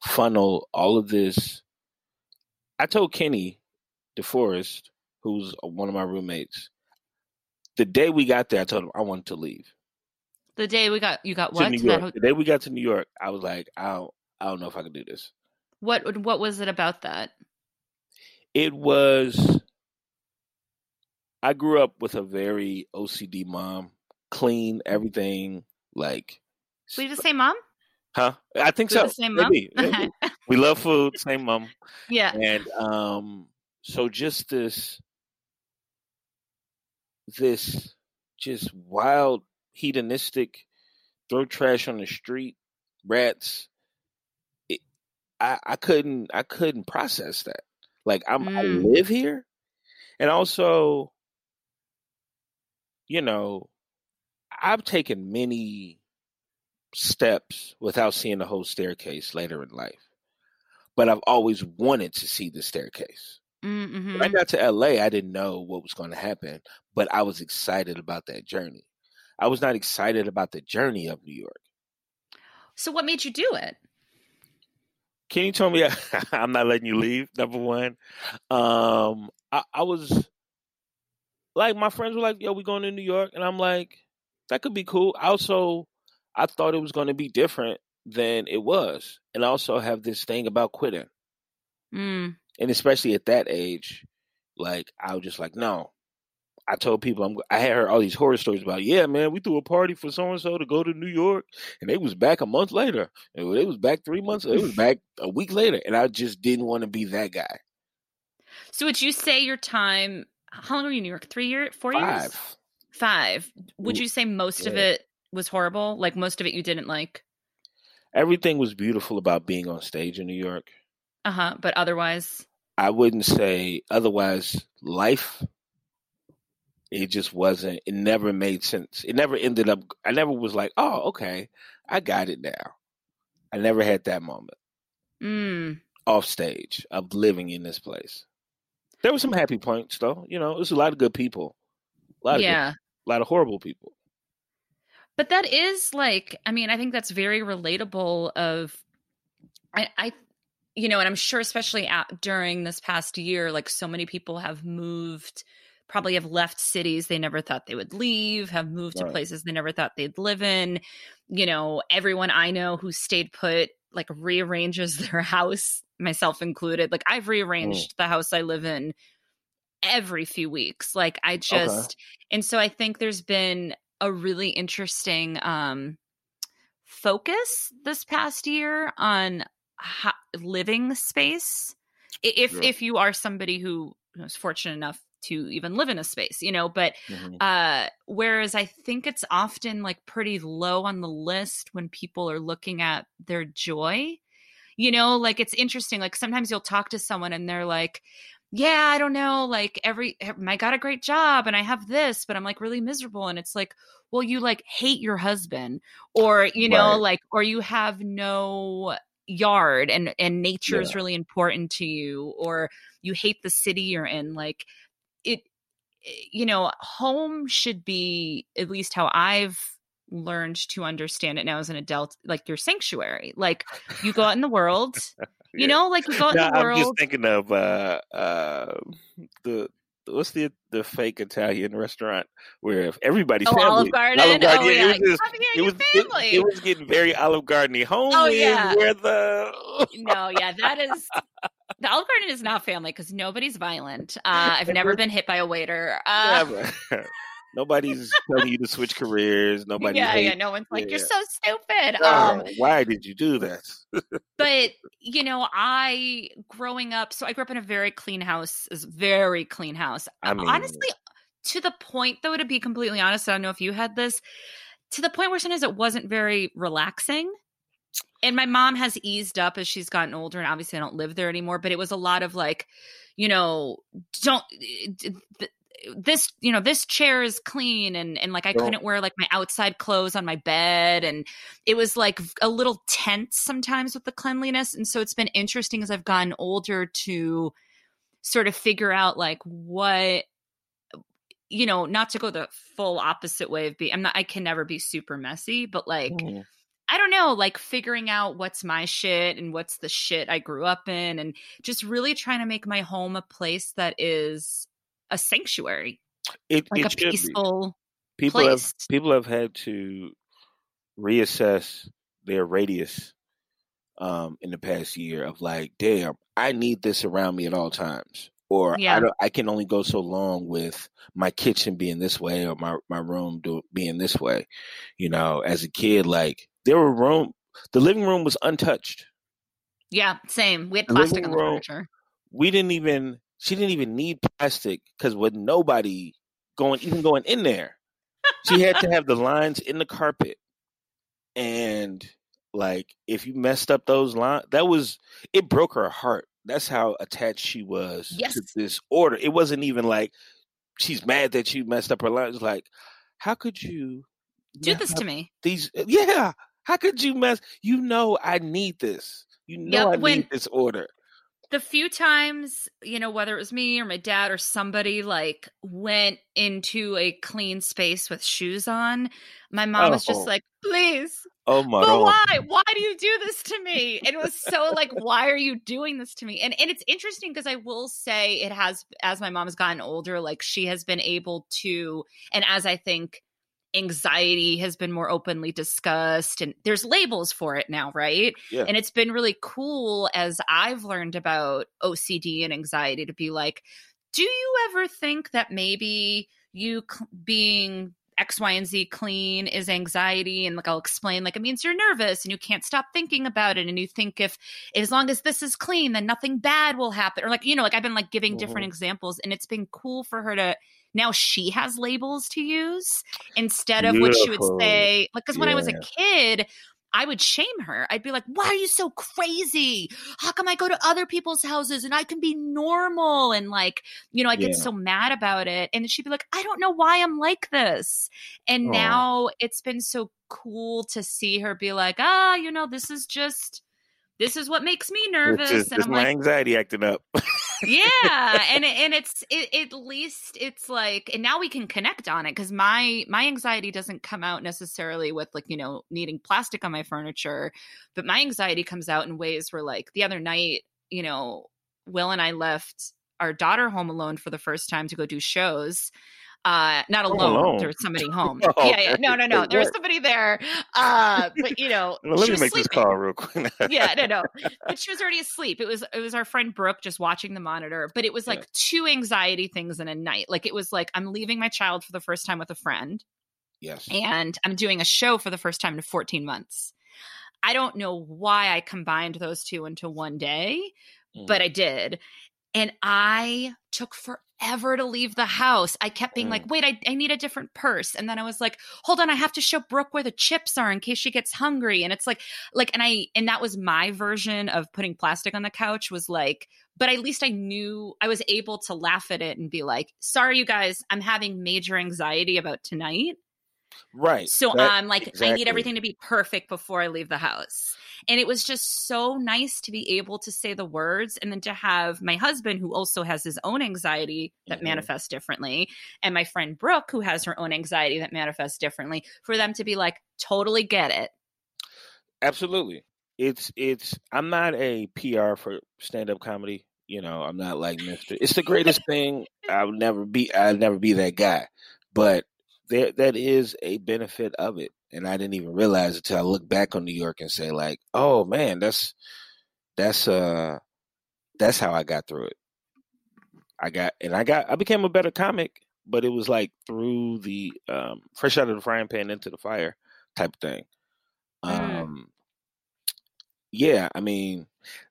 funnel all of this. I told Kenny DeForest, who's one of my roommates, the day we got there, I told him I wanted to leave The day we got you got what? New To that York. ho- the day we got to New York, I was like, I don't, I don't know if I can do this. what what was it about that? It was. I grew up with a very OCD mom, clean everything, like. We the same mom? Huh? I think We so. the same mom? Maybe, maybe. we love food, same mom. yeah. and um so just this this just wild hedonistic throw trash on the street rats. It, i i couldn't i couldn't process that. Like i'm i Mm. live here and also you know i've taken many steps without seeing the whole staircase later in life but i've always wanted to see the staircase Mm-hmm. when I got to LA, I didn't know what was going to happen, but I was excited about that journey. I was not excited about the journey of New York. So what made you do it? Kenny told me I'm not letting you leave. Number one, um, I, I was like, my friends were like, "Yo, we going to New York," and I'm like, "That could be cool." Also, I thought it was going to be different than it was, and I also have this thing about quitting. Mm. And especially at that age, like I was just like, no, I told people I'm, I had heard all these horror stories about. Yeah, man, we threw a party for so and so to go to New York, and they was back a month later. And they was back three months. They was back a week later, and I just didn't want to be that guy. So would you say your time? How long were you in New York? Three years? Four Five. years? Five. Would you say most of it was horrible? Like most of it you didn't like? Everything was beautiful about being on stage in New York. Uh huh. But otherwise, I wouldn't say otherwise. Life, it just wasn't. It never made sense. It never ended up. I never was like, oh, okay, I got it now. I never had that moment mm, off stage of living in this place. There were some happy points though. You know, it was a lot of good people. A lot of good- yeah. a lot of horrible people. But that is like, I mean, I think that's very relatable. Of, I, I, you know, and I'm sure, especially at, during this past year, like so many people have moved, probably have left cities they never thought they would leave, have moved to places they never thought they'd live in. You know, everyone I know who stayed put, like rearranges their house, myself included. Like I've rearranged the house I live in every few weeks. Like I just, and so I think there's been a really interesting um focus this past year on ho- living space if Sure. if you are somebody who is fortunate enough to even live in a space you know but Mhm. uh whereas i think it's often like pretty low on the list when people are looking at their joy you know like it's interesting like sometimes you'll talk to someone and they're like yeah i don't know like every i got a great job and i have this but i'm like really miserable and it's like well you like hate your husband or you know Right. like or you have no yard and and nature is Yeah. really important to you or you hate the city you're in like it you know home should be at least how i've learned to understand it now as an adult like your sanctuary like you go out in the world you know like you go out in the I'm just thinking of uh, uh, the what's the the fake Italian restaurant where if everybody's oh family, olive garden, Olive Garden, oh yeah, yeah, it was just- it was it, family it was getting very Olive Gardeny. home Oh, yeah. where the no, yeah, that is the Olive Garden is not family because nobody's violent. Uh, I've never been hit by a waiter. Uh, Never. Nobody's telling you to switch careers. Nobody. yeah, hates- yeah. No one's like, yeah. you're so stupid. Oh, Um, why did you do that? but you know, I growing up, so I grew up in a very clean house, is very clean house. I mean- honestly, to the point though, to be completely honest, I don't know if you had this, to the point where sometimes it wasn't very relaxing. And my mom has eased up as she's gotten older, and obviously I don't live there anymore. But it was a lot of like, you know, don't th- this, you know, this chair is clean, and and like I couldn't wear like my outside clothes on my bed, and it was like a little tense sometimes with the cleanliness. And so it's been interesting as I've gotten older to sort of figure out like what you know, not to go the full opposite way of being I'm not I can never be super messy, but like Mm. I don't know, like figuring out what's my shit and what's the shit I grew up in and just really trying to make my home a place that is a sanctuary, It, like it a be. peaceful people have place. people have had to reassess their radius um in the past year of like damn i need this around me at all times or Yeah. I, don't, I can only go so long with my kitchen being this way or my, my room do, being this way you know as a kid like there were room the living room was untouched Yeah, same. We had plastic on the room- furniture. we didn't even she didn't even need plastic because with nobody going even going in there she had to have the lines in the carpet. And like if you messed up those lines that was it broke her heart. That's how attached she was Yes. to this order. It wasn't even like she's mad that you messed up her lines like how could you Do this to me. these uh, yeah how could you mess you know i need this. You know Yeah, i when- need this order the few times you know whether it was me or my dad or somebody like went into a clean space with shoes on my mom was Oh. just like please oh my but god. why? Why do you do this to me? It was so like why are you doing this to me? And and it's interesting because i will say it has as my mom has gotten older like she has been able to and as i think anxiety has been more openly discussed and there's labels for it now right Yeah. and it's been really cool as i've learned about ocd and anxiety to be like do you ever think that maybe you cl- being X, Y, and Z clean is anxiety. And like I'll explain, like it means you're nervous and you can't stop thinking about it. And you think if as long as this is clean, then nothing bad will happen. Or like, you know, like I've been like giving different Mhm. examples and it's been cool for her to now she has labels to use instead of what she would Beautiful. say. Like, because when I was a kid, I would shame her. I'd be like, why are you so crazy? How come I go to other people's houses and I can be normal? And like, you know, I get Yeah. so mad about it. And she'd be like, I don't know why I'm like this. And now it's been so cool to see her be like, ah, you know, this is just, this is what makes me nervous. Just, and I'm my like, anxiety acting up. yeah and it- and it's it, at least it's like and now we can connect on it because my my anxiety doesn't come out necessarily with like you know needing plastic on my furniture but my anxiety comes out in ways where like the other night you know will and i left our daughter home alone for the first time to go do shows uh not alone, alone? there was somebody home Oh, yeah yeah no no no there was somebody there uh but you know Well, let me make this call real quick. yeah, no, no. But she was already asleep. It was it was our friend Brooke just watching the monitor. But it was like Yeah. two anxiety things in a night. Like it was like I'm leaving my child for the first time with a friend, yes. and I'm doing a show for the first time in 14 months. I don't know why I combined those two into one day, but Mm. I did. And I took forever to leave the house. I kept being Mm. like, wait, I, I need a different purse. And then I was like, hold on, I have to show Brooke where the chips are in case she gets hungry. And it's like, like, and I, and that was my version of putting plastic on the couch was like, but at least I knew I was able to laugh at it and be like, sorry, you guys, I'm having major anxiety about tonight. right. So That- I'm like, I need everything to be perfect before I leave the house. And it was just so nice to be able to say the words and then to have my husband, who also has his own anxiety that Mhm. manifests differently, and my friend Brooke, who has her own anxiety that manifests differently, for them to be like, totally get it. Absolutely. It's it's I'm not a PR for stand up comedy. You know, I'm not like Mr. It's the greatest thing. I'll never be I'll never be that guy. But there that is a benefit of it. And I didn't even realize until I look back on New York and say like, oh man, that's that's uh that's how I got through it. I got and I got I became a better comic, but it was like through the um fresh out of the frying pan into the fire type thing. Mm. Um yeah, I mean,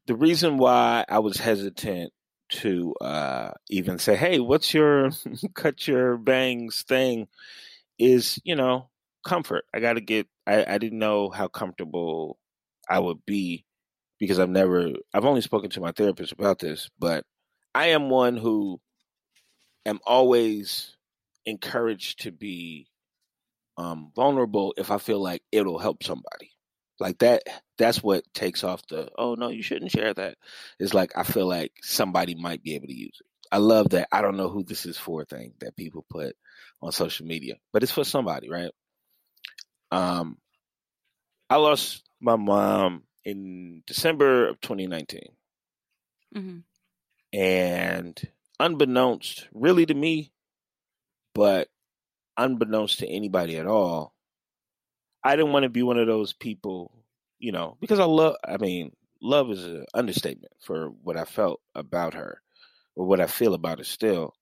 the reason why I was hesitant to uh even say, "Hey, what's your cut your bangs thing?" is, you know, comfort. I got to get I I didn't know how comfortable I would be because I've never I've only spoken to my therapist about this, but I am one who am always encouraged to be um vulnerable if I feel like it'll help somebody. Like that that's what takes off the oh no, you shouldn't share that. It's like I feel like somebody might be able to use it. I love that I don't know who this is for thing that people put on social media, but it's for somebody, right? Um I lost my mom in December of 2019 Mm-hmm. and unbeknownst really to me but unbeknownst to anybody at all i didn't want to be one of those people you know because i love i mean love is an understatement for what i felt about her or what i feel about her still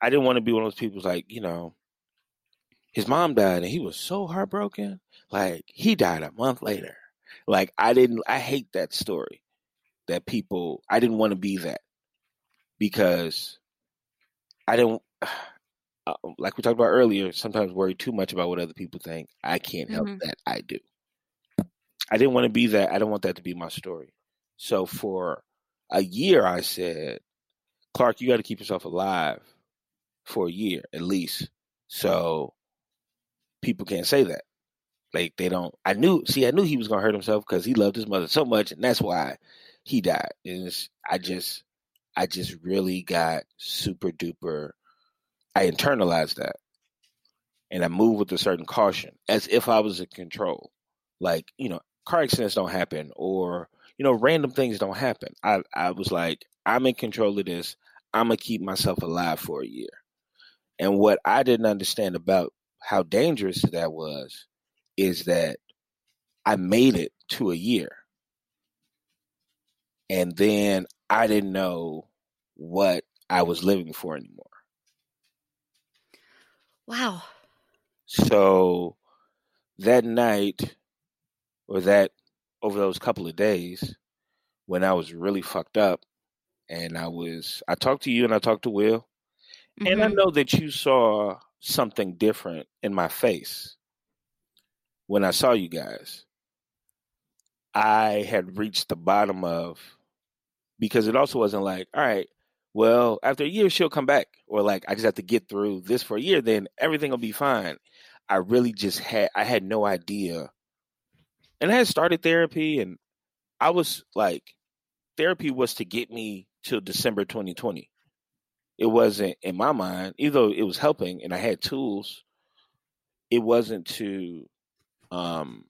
i didn't want to be one of those people like you know his mom died and he was so heartbroken. Like he died a month later. Like i didn't i hate that story that people I didn't want to be that because I don't uh, like we talked about earlier sometimes worry too much about what other people think. I can't help Mhm. that I do. I didn't want to be that. I don't want that to be my story. So for a year I said Clark you got to keep yourself alive for a year at least. So people can't say that like they don't I knew see I knew he was to hurt himself cuz he loved his mother so much and that's why he died. And I just, I just really got super duper. I internalized that, and I moved with a certain caution, as if I was in control. Like you know, car accidents don't happen, or you know, random things don't happen. I, I was like, I'm in control of this. I'm gonna keep myself alive for a year. And what I didn't understand about how dangerous that was is that I made it to a year and then I didn't know what I was living for anymore. Wow. So that night or that over those couple of days when I was really fucked up and I was I talked to you and I talked to Will mm-hmm. and I mm-hmm. know that you saw something different in my face when I saw you guys. I had reached the bottom of because it also wasn't like, all right, well, after a year she'll come back or like I just have to get through this for a year then everything will be fine. I really just had I had no idea. And I had started therapy and I was like therapy was to get me till December 2020. It wasn't in my mind, even though it was helping and I had tools, it wasn't to um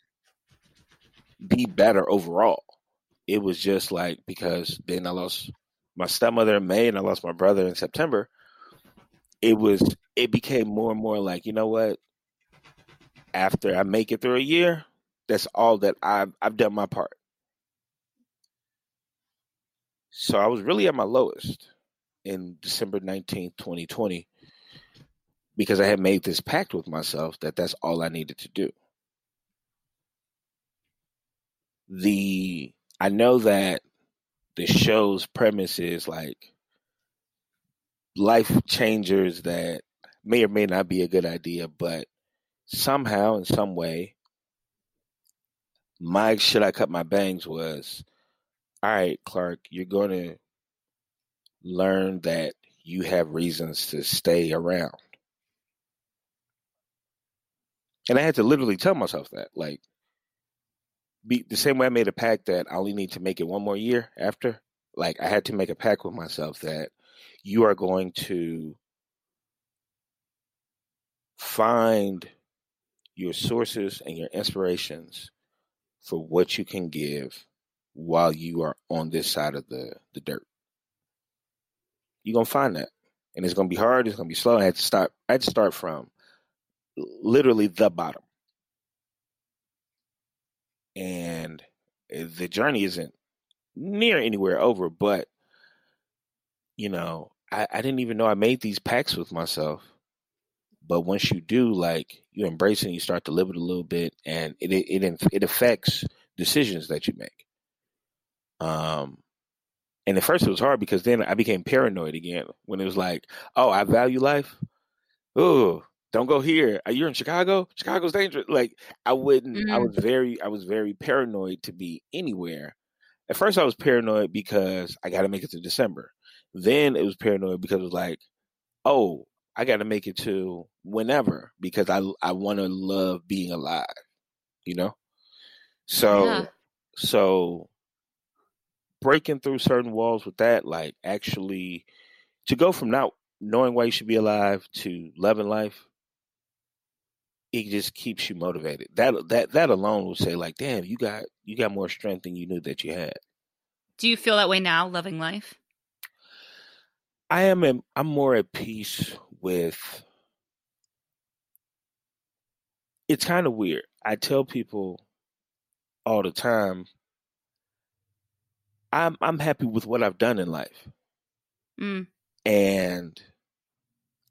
be better overall. It was just like because then I lost my stepmother in May and I lost my brother in September. It was it became more and more like, you know what? After I make it through a year, that's all that I've I've done my part. So I was really at my lowest in December 19th, 2020 because I had made this pact with myself that that's all I needed to do. The I know that the show's premise is like life changers that may or may not be a good idea, but somehow in some way my should I cut my bangs was all right, Clark, you're going to learn that you have reasons to stay around. And I had to literally tell myself that. Like, be the same way I made a pact that I only need to make it one more year after. Like, I had to make a pact with myself that you are going to find your sources and your inspirations for what you can give while you are on this side of the, the dirt. You're gonna find that. And it's gonna be hard, it's gonna be slow. I had to start I had to start from literally the bottom. And the journey isn't near anywhere over, but you know, I, I didn't even know I made these pacts with myself. But once you do, like you embrace it, and you start to live it a little bit, and it it it, it affects decisions that you make. Um, and at first it was hard because then I became paranoid again when it was like, oh, I value life. Oh, don't go here. Are You're in Chicago. Chicago's dangerous. Like I wouldn't. Mm-hmm. I was very. I was very paranoid to be anywhere. At first, I was paranoid because I got to make it to December. Then it was paranoid because it was like, oh, I got to make it to whenever because I I want to love being alive. You know. So yeah. so breaking through certain walls with that, like actually to go from not knowing why you should be alive to loving life, it just keeps you motivated. That that that alone will say like, damn, you got you got more strength than you knew that you had. Do you feel that way now, loving life? I am. In, I'm more at peace with. It's kind of weird. I tell people all the time I'm I'm happy with what I've done in life. Mm. And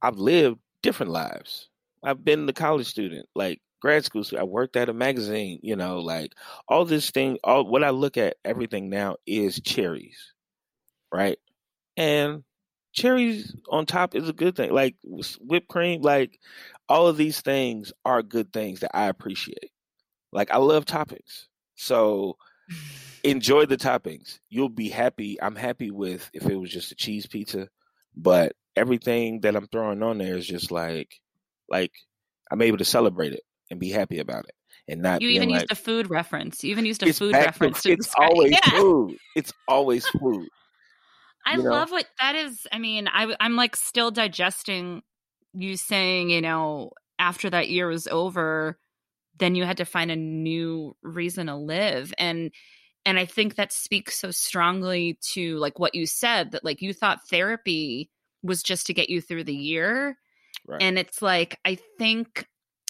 I've lived different lives. I've been the college student, like grad school. I worked at a magazine, you know, like all this thing, all what I look at everything now is cherries. Right? And cherries on top is a good thing. Like whipped cream, like all of these things are good things that I appreciate. Like I love toppings. So enjoy the toppings. You'll be happy. I'm happy with if it was just a cheese pizza, but everything that I'm throwing on there is just like, like I'm able to celebrate it and be happy about it. And not you even like, used a food reference. You even used a food reference. To, it's always yeah. food. It's always food. I love what that is. I mean, I, I'm like still digesting you saying, you know, after that year was over, then you had to find a new reason to live. And and i think that speaks so strongly to like what you said that like you thought therapy was just to get you through the year right. and it's like i think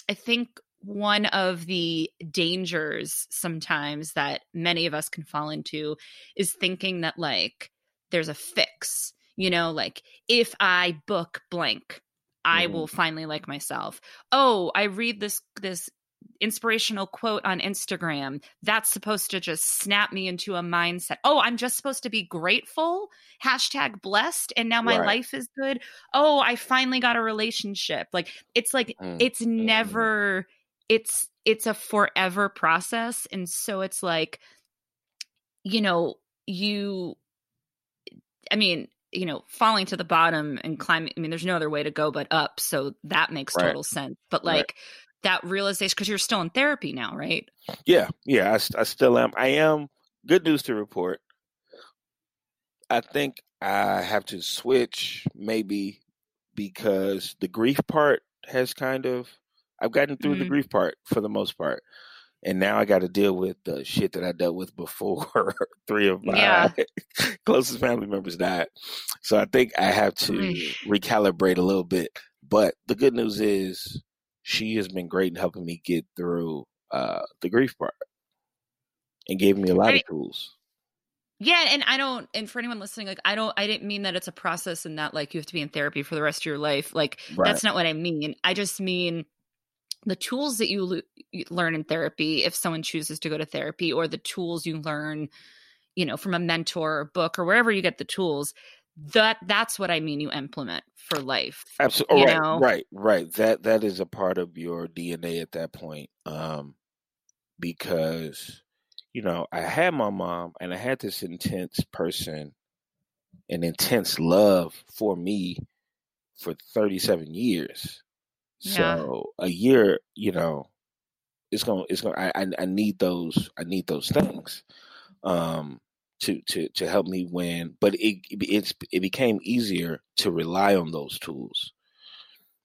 i think one of the dangers sometimes that many of us can fall into is thinking that like there's a fix you know like if i book blank I mm-hmm. will finally like myself. Oh, I read this this inspirational quote on Instagram. That's supposed to just snap me into a mindset. Oh, I'm just supposed to be grateful. Hashtag blessed. And now my Right. life is good. Oh, I finally got a relationship. Like it's like Mm, it's mm, mm. never it's it's a forever process. And so it's like, you know, you I mean, you know, falling to the bottom and climbing. I mean, there's no other way to go but up. So that makes Right. total sense. But Right. That realization, because you're still in therapy now, right? Yeah, yeah, I, I still am. I am. Good news to report. I think I have to switch maybe because the grief part has kind of I've gotten through the Mm. grief part for the most part. And now I got to deal with the shit that I dealt with before three of my Yeah. closest family members died. So I think I have to recalibrate a little bit. But the good news is she has been great in helping me get through uh, the grief part and gave me a lot I- of tools. Yeah, and I don't. And for anyone listening, like I don't. I didn't mean that it's a process and that like you have to be in therapy for the rest of your life. Like Right. that's not what I mean. I just mean the tools that you, lo- you learn in therapy if someone chooses to go to therapy or the tools you learn you know from a mentor or book or wherever you get the tools that that's what i mean you implement for life Absolutely. you right, know? right, right. That that is a part of your DNA at that point. Um, because you know, I had my mom and I had this intense person, an intense love for me for 37 years. Yeah. So a year, you know, it's gonna it's gonna I, I I need those I need those things. Um to to to help me win, but it it's it became easier to rely on those tools.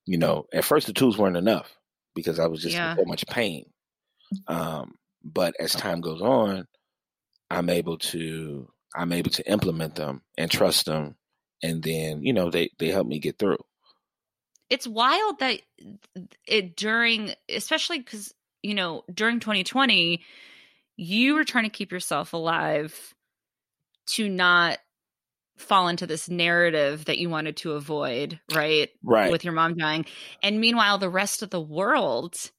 You know, at first the tools weren't enough because I was just Yeah. in so much pain. Um, but as time goes on, I'm able to I'm able to implement them and trust them, and then you know they they help me get through. it's wild that it during especially because you know during 2020 you were trying to keep yourself alive to not fall into this narrative that you wanted to avoid right Right. with your mom dying. And meanwhile the rest of the world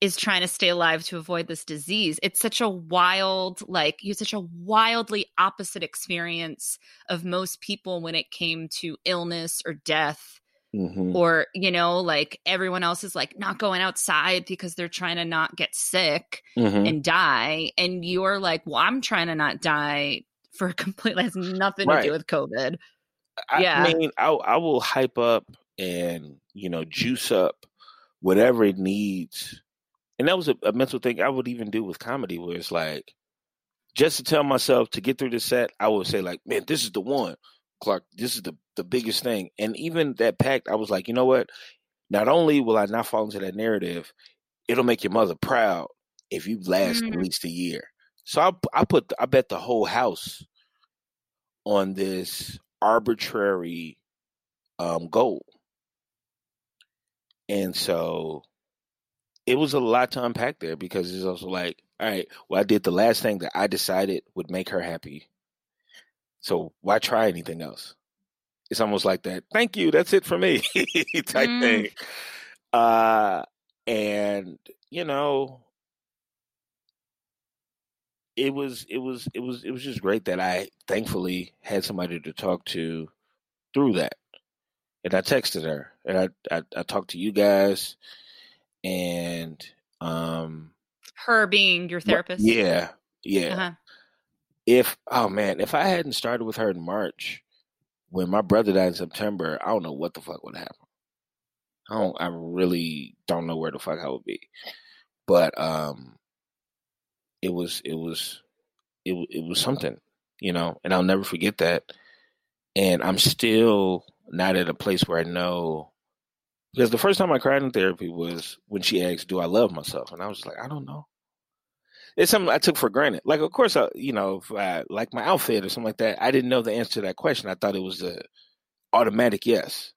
is trying to stay alive to avoid this disease. It's such a wild like you such a wildly opposite experience of most people when it came to illness or death hmm or you know like everyone else is like not going outside because they're trying to not get sick hmm and die. And you're like well i'm trying to not die for a completely has nothing to do with covid I Yeah. mean, I I will hype up and you know juice up whatever it needs, and that was a, a mental thing I would even do with comedy, where it's like just to tell myself to get through the set, I would say like, man, this is the one, Clark. This is the the biggest thing, and even that pact, I was like, you know what? Not only will I not fall into that narrative, it'll make your mother proud if you last at Mm. least a year. So I I put I bet the whole house on this arbitrary um, goal. And so it was a lot to unpack there because it's also like, all right, well, I did the last thing that I decided would make her happy. So why try anything else? It's almost like that. Thank you. That's it for me type Mm. thing. Uh, and you know, it was it was it was it was just great that I thankfully had somebody to talk to through that. And I texted her and I I, I talked to you guys and um her being your therapist yeah yeah uh-huh. if oh man if I hadn't started with her in March when my brother died in September I don't know what the fuck would happen I don't I really don't know where the fuck I would be but um it was it was it it was something you know and I'll never forget that and I'm still not at a place where I know because the first time I cried in therapy was when she asked, "Do I love myself?" and I was like, "I don't know." It's something I took for granted. Like, of course, I, you know, if I like my outfit or something like that, I didn't know the answer to that question. I thought it was a automatic yes.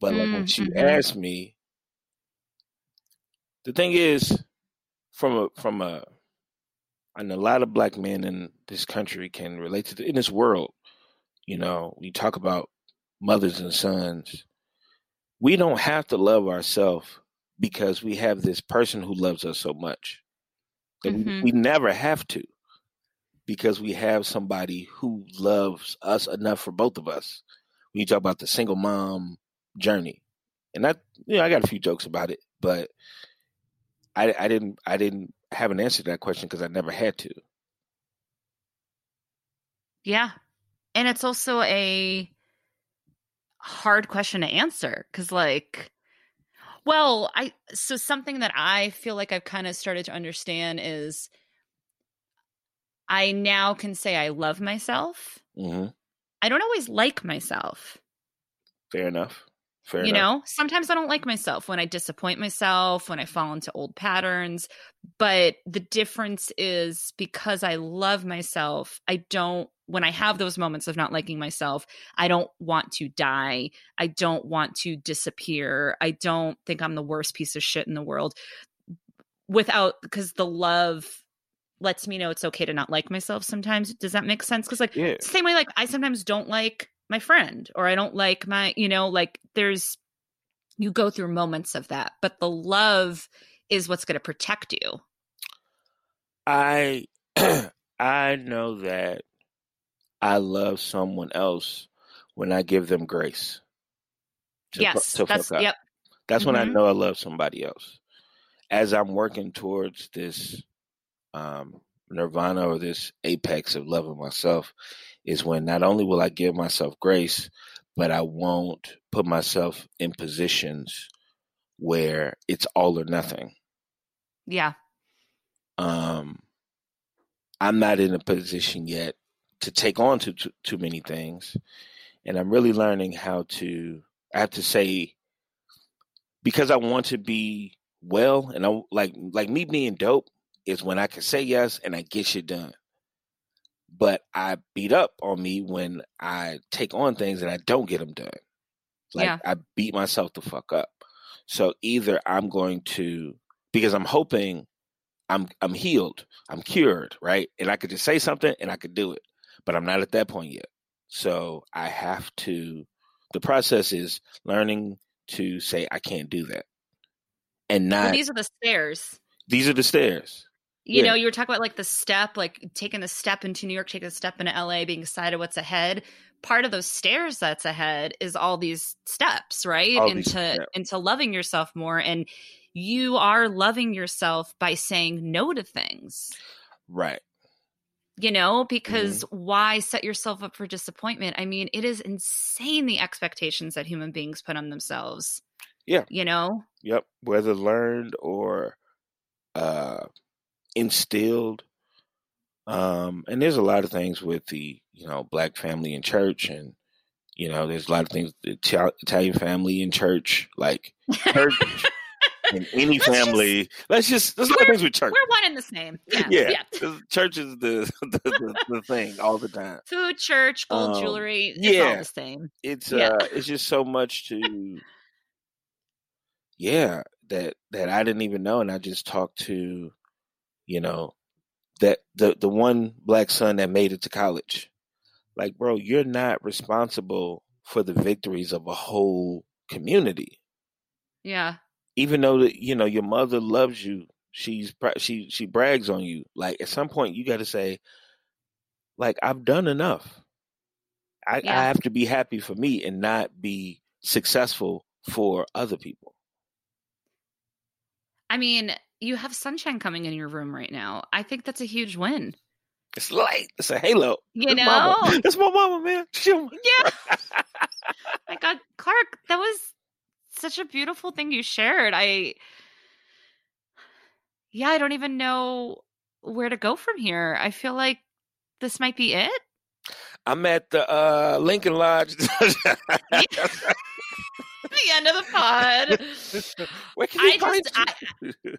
But like when Mm, she mhm. asked me, the thing is, from a from a, and a lot of black men in this country can relate to the, in this world. You know, we talk about mothers and sons. we don't have to love ourselves because we have this person who loves us so much. That Mhm. we, we never have to because we have somebody who loves us enough for both of us. When you talk about the single mom journey, and that you know, I got a few jokes about it, but I, I didn't I didn't have an answer to that question because I never had to. Yeah. And it's also a hard question to answer because, like, well, I, so something that I feel like I've kind of started to understand is I now can say I love myself. hmm I don't always like myself. Fair enough. Fair you enough. know, sometimes I don't like myself when I disappoint myself, when I fall into old patterns. But the difference is because I love myself, I don't, when I have those moments of not liking myself, I don't want to die. I don't want to disappear. I don't think I'm the worst piece of shit in the world without, because the love lets me know it's okay to not like myself sometimes. Does that make sense? Because, like, Yeah. same way like i sometimes don't like my friend or i don't like my you know like there's you go through moments of that but the love is what's going to protect you I I know that I love someone else when I give them grace. to yes to that's up. yep That's when I Mhm. know I love somebody else. As I'm working towards this um, nirvana or this apex of loving myself, is when not only will I give myself grace, but I won't put myself in positions where it's all or nothing. yeah Um, I'm not in a position yet to take on too, too too many things, and I'm really learning how to. I have to say because I want to be well, and I like like me being dope is when I can say yes and I get shit done. But I beat up on me when I take on things and I don't get them done. Like Yeah. I beat myself the fuck up. So either I'm going to because I'm hoping I'm I'm healed, I'm cured, right? And I could just say something and I could do it. But I'm not at that point yet. So I have to the process is learning to say I can't do that. And not well, these are the stairs these are the stairs. You Yeah. know you were talking about like the step like taking a step into new york taking a step into la being excited what's ahead part of those stairs that's ahead is all these steps right All into into loving yourself more and you are loving yourself by saying no to things Right. you know Mm-hmm. because why set yourself up for disappointment i mean it is insane the expectations that human beings put on themselves Yeah. you know Yep. Whether learned or uh instilled. Um and there's a lot of things with the, you know, black family in church and you know, there's a lot of things the Italian family in church, like church in any Let's just- family. Let's just there's a lot of things with church. we're one and the same yeah Yeah. yeah Church is the the, the the thing all the time. food church gold Um, jewelry it's all yeah. the same it's Yeah. uh it's just so much to yeah that that i didn't even know and i just talked to you know that the the one black son that made it to college. Like bro you're not responsible for the victories of a whole community. Yeah. Even though that you know your mother loves you she's she she brags on you. Like at some point you got to say like i've done enough. I, Yeah. I have to be happy for me and not be successful for other people. I mean you have sunshine coming in your room right now. I think that's a huge win. It's light. It's a halo. You That's know? Mama. that's my mama man. Yeah. My god clark that was such a beautiful thing you shared. I yeah i don't even know where to go from here. I feel like this might be it. I'm at the uh lincoln lodge the end of the pod. Where can I just- you?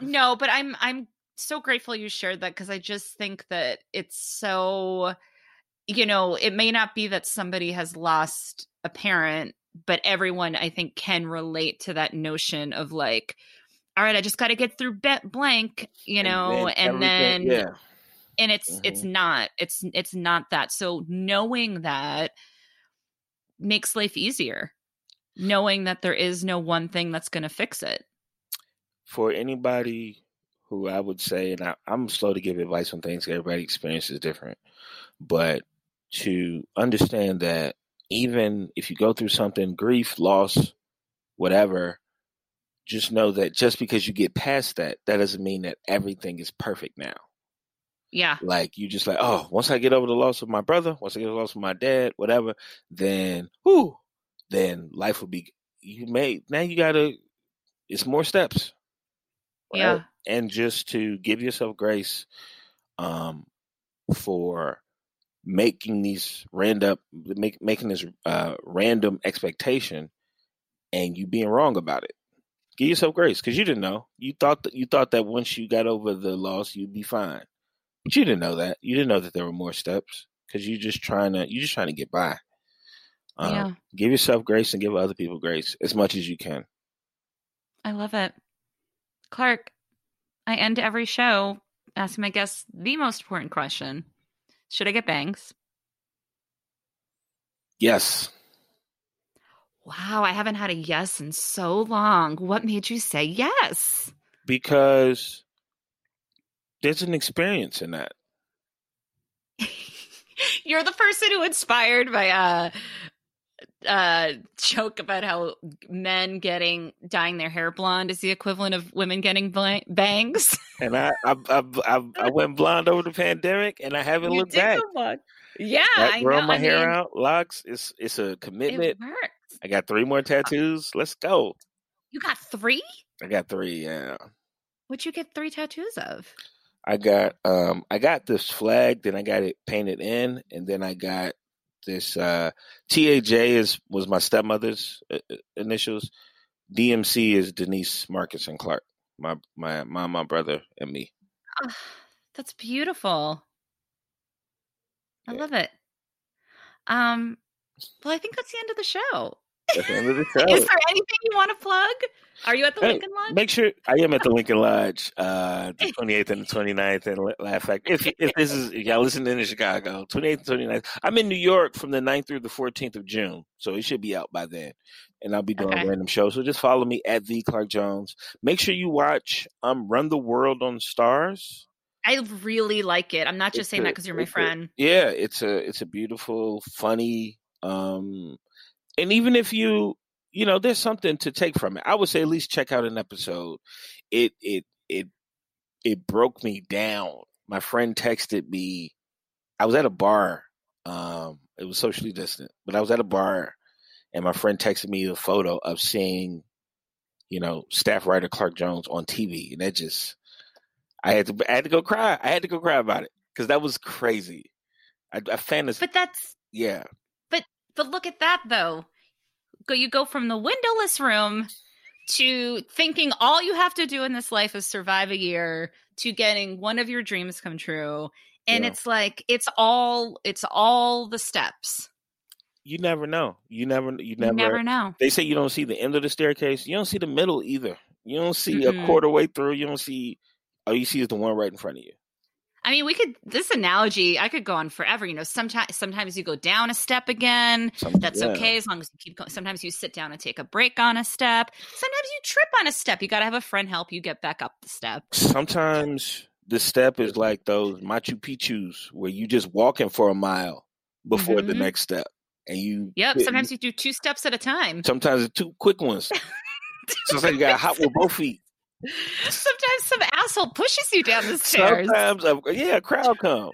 no but i'm i'm so grateful you shared that because i just think that it's so you know it may not be that somebody has lost a parent but everyone i think can relate to that notion of like all right i just got to get through bet blank you know and then, everything- yeah. and it's it's not it's it's not that. So knowing that makes life easier knowing that there is no one thing that's going to fix it. For anybody who I would say, and I, I'm slow to give advice on things, everybody experience is different, but to understand that even if you go through something, grief, loss, whatever, just know that just because you get past that, that doesn't mean that everything is perfect now. Yeah. Like you just like, oh, once I get over the loss of my brother, once I get over the loss of my dad, whatever, then whoo, then life will be you may now you gotta it's more steps. Right? Yeah. And just to give yourself grace um for making these random make, making this uh random expectation and you being wrong about it. Give yourself grace because you didn't know. You thought that you thought that once you got over the loss, you'd be fine. But you didn't know that. You didn't know that there were more steps because you're just trying to you're just trying to get by. Um, yeah. Give yourself grace and give other people grace as much as you can. I love it, Clark. I end every show asking my guests the most important question: Should I get bangs? Yes. Wow, I haven't had a yes in so long. What made you say yes? Because there's an experience in that. You're the person who inspired my uh uh joke about how men getting dyeing their hair blonde is the equivalent of women getting bangs. And I I, I I, went blonde over the pandemic, and I haven't you looked back. Yeah, like, I grow my I hair mean, out, locks. It's it's a commitment. It works. I got three more tattoos. Let's go. You got three? I got three. Yeah. What'd you get three tattoos of? I got um I got this flag, then I got it painted in, and then I got this uh TAJ is was my stepmother's uh, uh initials. DMC is Denise Marcus and Clark. My my mom, my brother, and me. Oh, that's beautiful. I yeah. love it. Um, well, I think that's the end of the show. That's the end of the show. Is there anything you want to plug? Are you at the hey, Lincoln Lodge? Make sure I am at the Lincoln Lodge, uh, the 28th and the 29th, and Laugh Factory. If, if this is if y'all listening in Chicago, 28th and 29th. I'm in New York from the 9th through the 14th of June, so it should be out by then. And I'll be doing okay. random shows. So just follow me at the Clark Jones. Make sure you watch um, Run the World on Starz. I really like it. I'm not just it's saying a, that because you're my friend. A, yeah, it's a it's a beautiful, funny, um, and even if you you know, there's something to take from it. I would say at least check out an episode. It it it it broke me down. My friend texted me. I was at a bar. Um, it was socially distant, but I was at a bar, and my friend texted me a photo of seeing, you know, staff writer Clark Jones on TV, and that just, I had to, I had to go cry. I had to go cry about it because that was crazy. I, I fantasy, but that's yeah. But look at that though. Go you go from the windowless room to thinking all you have to do in this life is survive a year to getting one of your dreams come true. And yeah. it's like it's all it's all the steps. You never know. You never you never, you never know. They say you don't see the end of the staircase. You don't see the middle either. You don't see mm-hmm. a quarter way through. You don't see all you see is the one right in front of you I mean, we could this analogy. I could go on forever. You know, sometimes sometimes you go down a step again. Some, That's yeah. okay as long as you keep going. Sometimes you sit down and take a break on a step. Sometimes you trip on a step. You got to have a friend help you get back up the step. Sometimes the step is like those Machu Picchu's where you just walking for a mile before mm-hmm. the next step, and you. Yep. Sometimes you do two steps at a time. Sometimes two quick ones. Sometimes you got to hop with both feet. Sometimes some pushes you down the stairs. Sometimes, a, yeah, a crowd comes.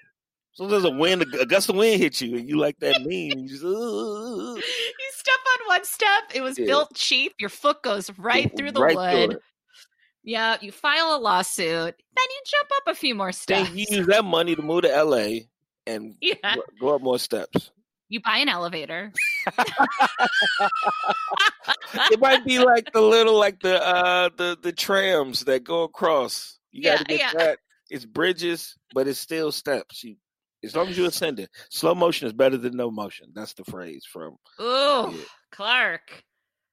Sometimes a wind, a gust of wind hits you, and you like that meme. You, just, you step on one step. It was yeah. built cheap. Your foot goes right through the right wood. Through yeah, you file a lawsuit. Then you jump up a few more steps. Then you use that money to move to LA and yeah. go up more steps. You buy an elevator. it might be like the little like the uh the the trams that go across. You got to yeah, get yeah. that. It's bridges, but it's still steps. You, as long as you ascend it, slow motion is better than no motion. That's the phrase from. Oh, yeah. Clark,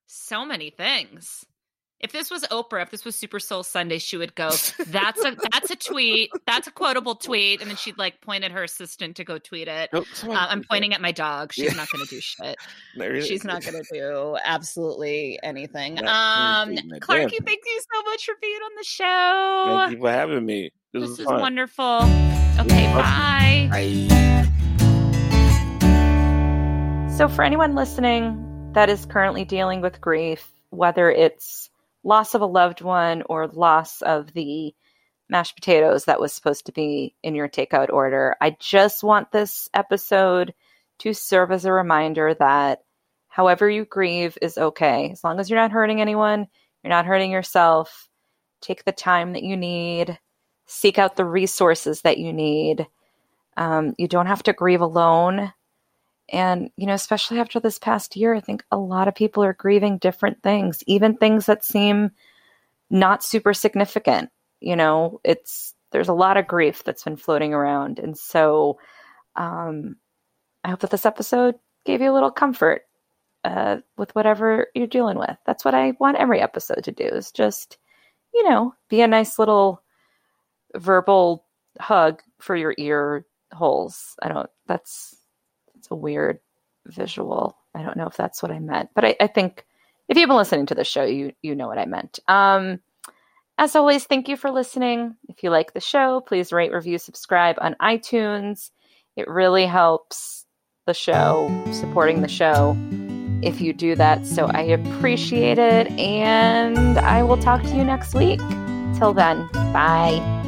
so many things. If this was Oprah, if this was Super Soul Sunday, she would go, "That's a that's a tweet. That's a quotable tweet," and then she'd like point at her assistant to go tweet it. Nope, Uh, I'm pointing at my dog. She's Yeah. not going to do shit. Really? She's not going to do absolutely anything. Not- Um, Clarky, damn. thank you so much for being on the show. Thank you for having me. This, This was is fun. wonderful. Okay, was bye. Bye. So, for anyone listening that is currently dealing with grief, whether it's loss of a loved one or loss of the mashed potatoes that was supposed to be in your takeout order, I just want this episode to serve as a reminder that however you grieve is okay. As long as you're not hurting anyone, you're not hurting yourself, take the time that you need, seek out the resources that you need. Um, you don't have to grieve alone. And, you know, especially after this past year, I think a lot of people are grieving different things, even things that seem not super significant. You know, it's there's a lot of grief that's been floating around. And so um, I hope that this episode gave you a little comfort uh, with whatever you're dealing with. That's what I want every episode to do is just, you know, be a nice little verbal hug for your ear holes. I don't, that's, a weird visual. I don't know if that's what I meant, but I, I think if you've been listening to the show, you you know what I meant. Um, as always, thank you for listening. If you like the show, please rate, review, subscribe on iTunes. It really helps the show, supporting the show if you do that. So I appreciate it, and I will talk to you next week. Till then, bye.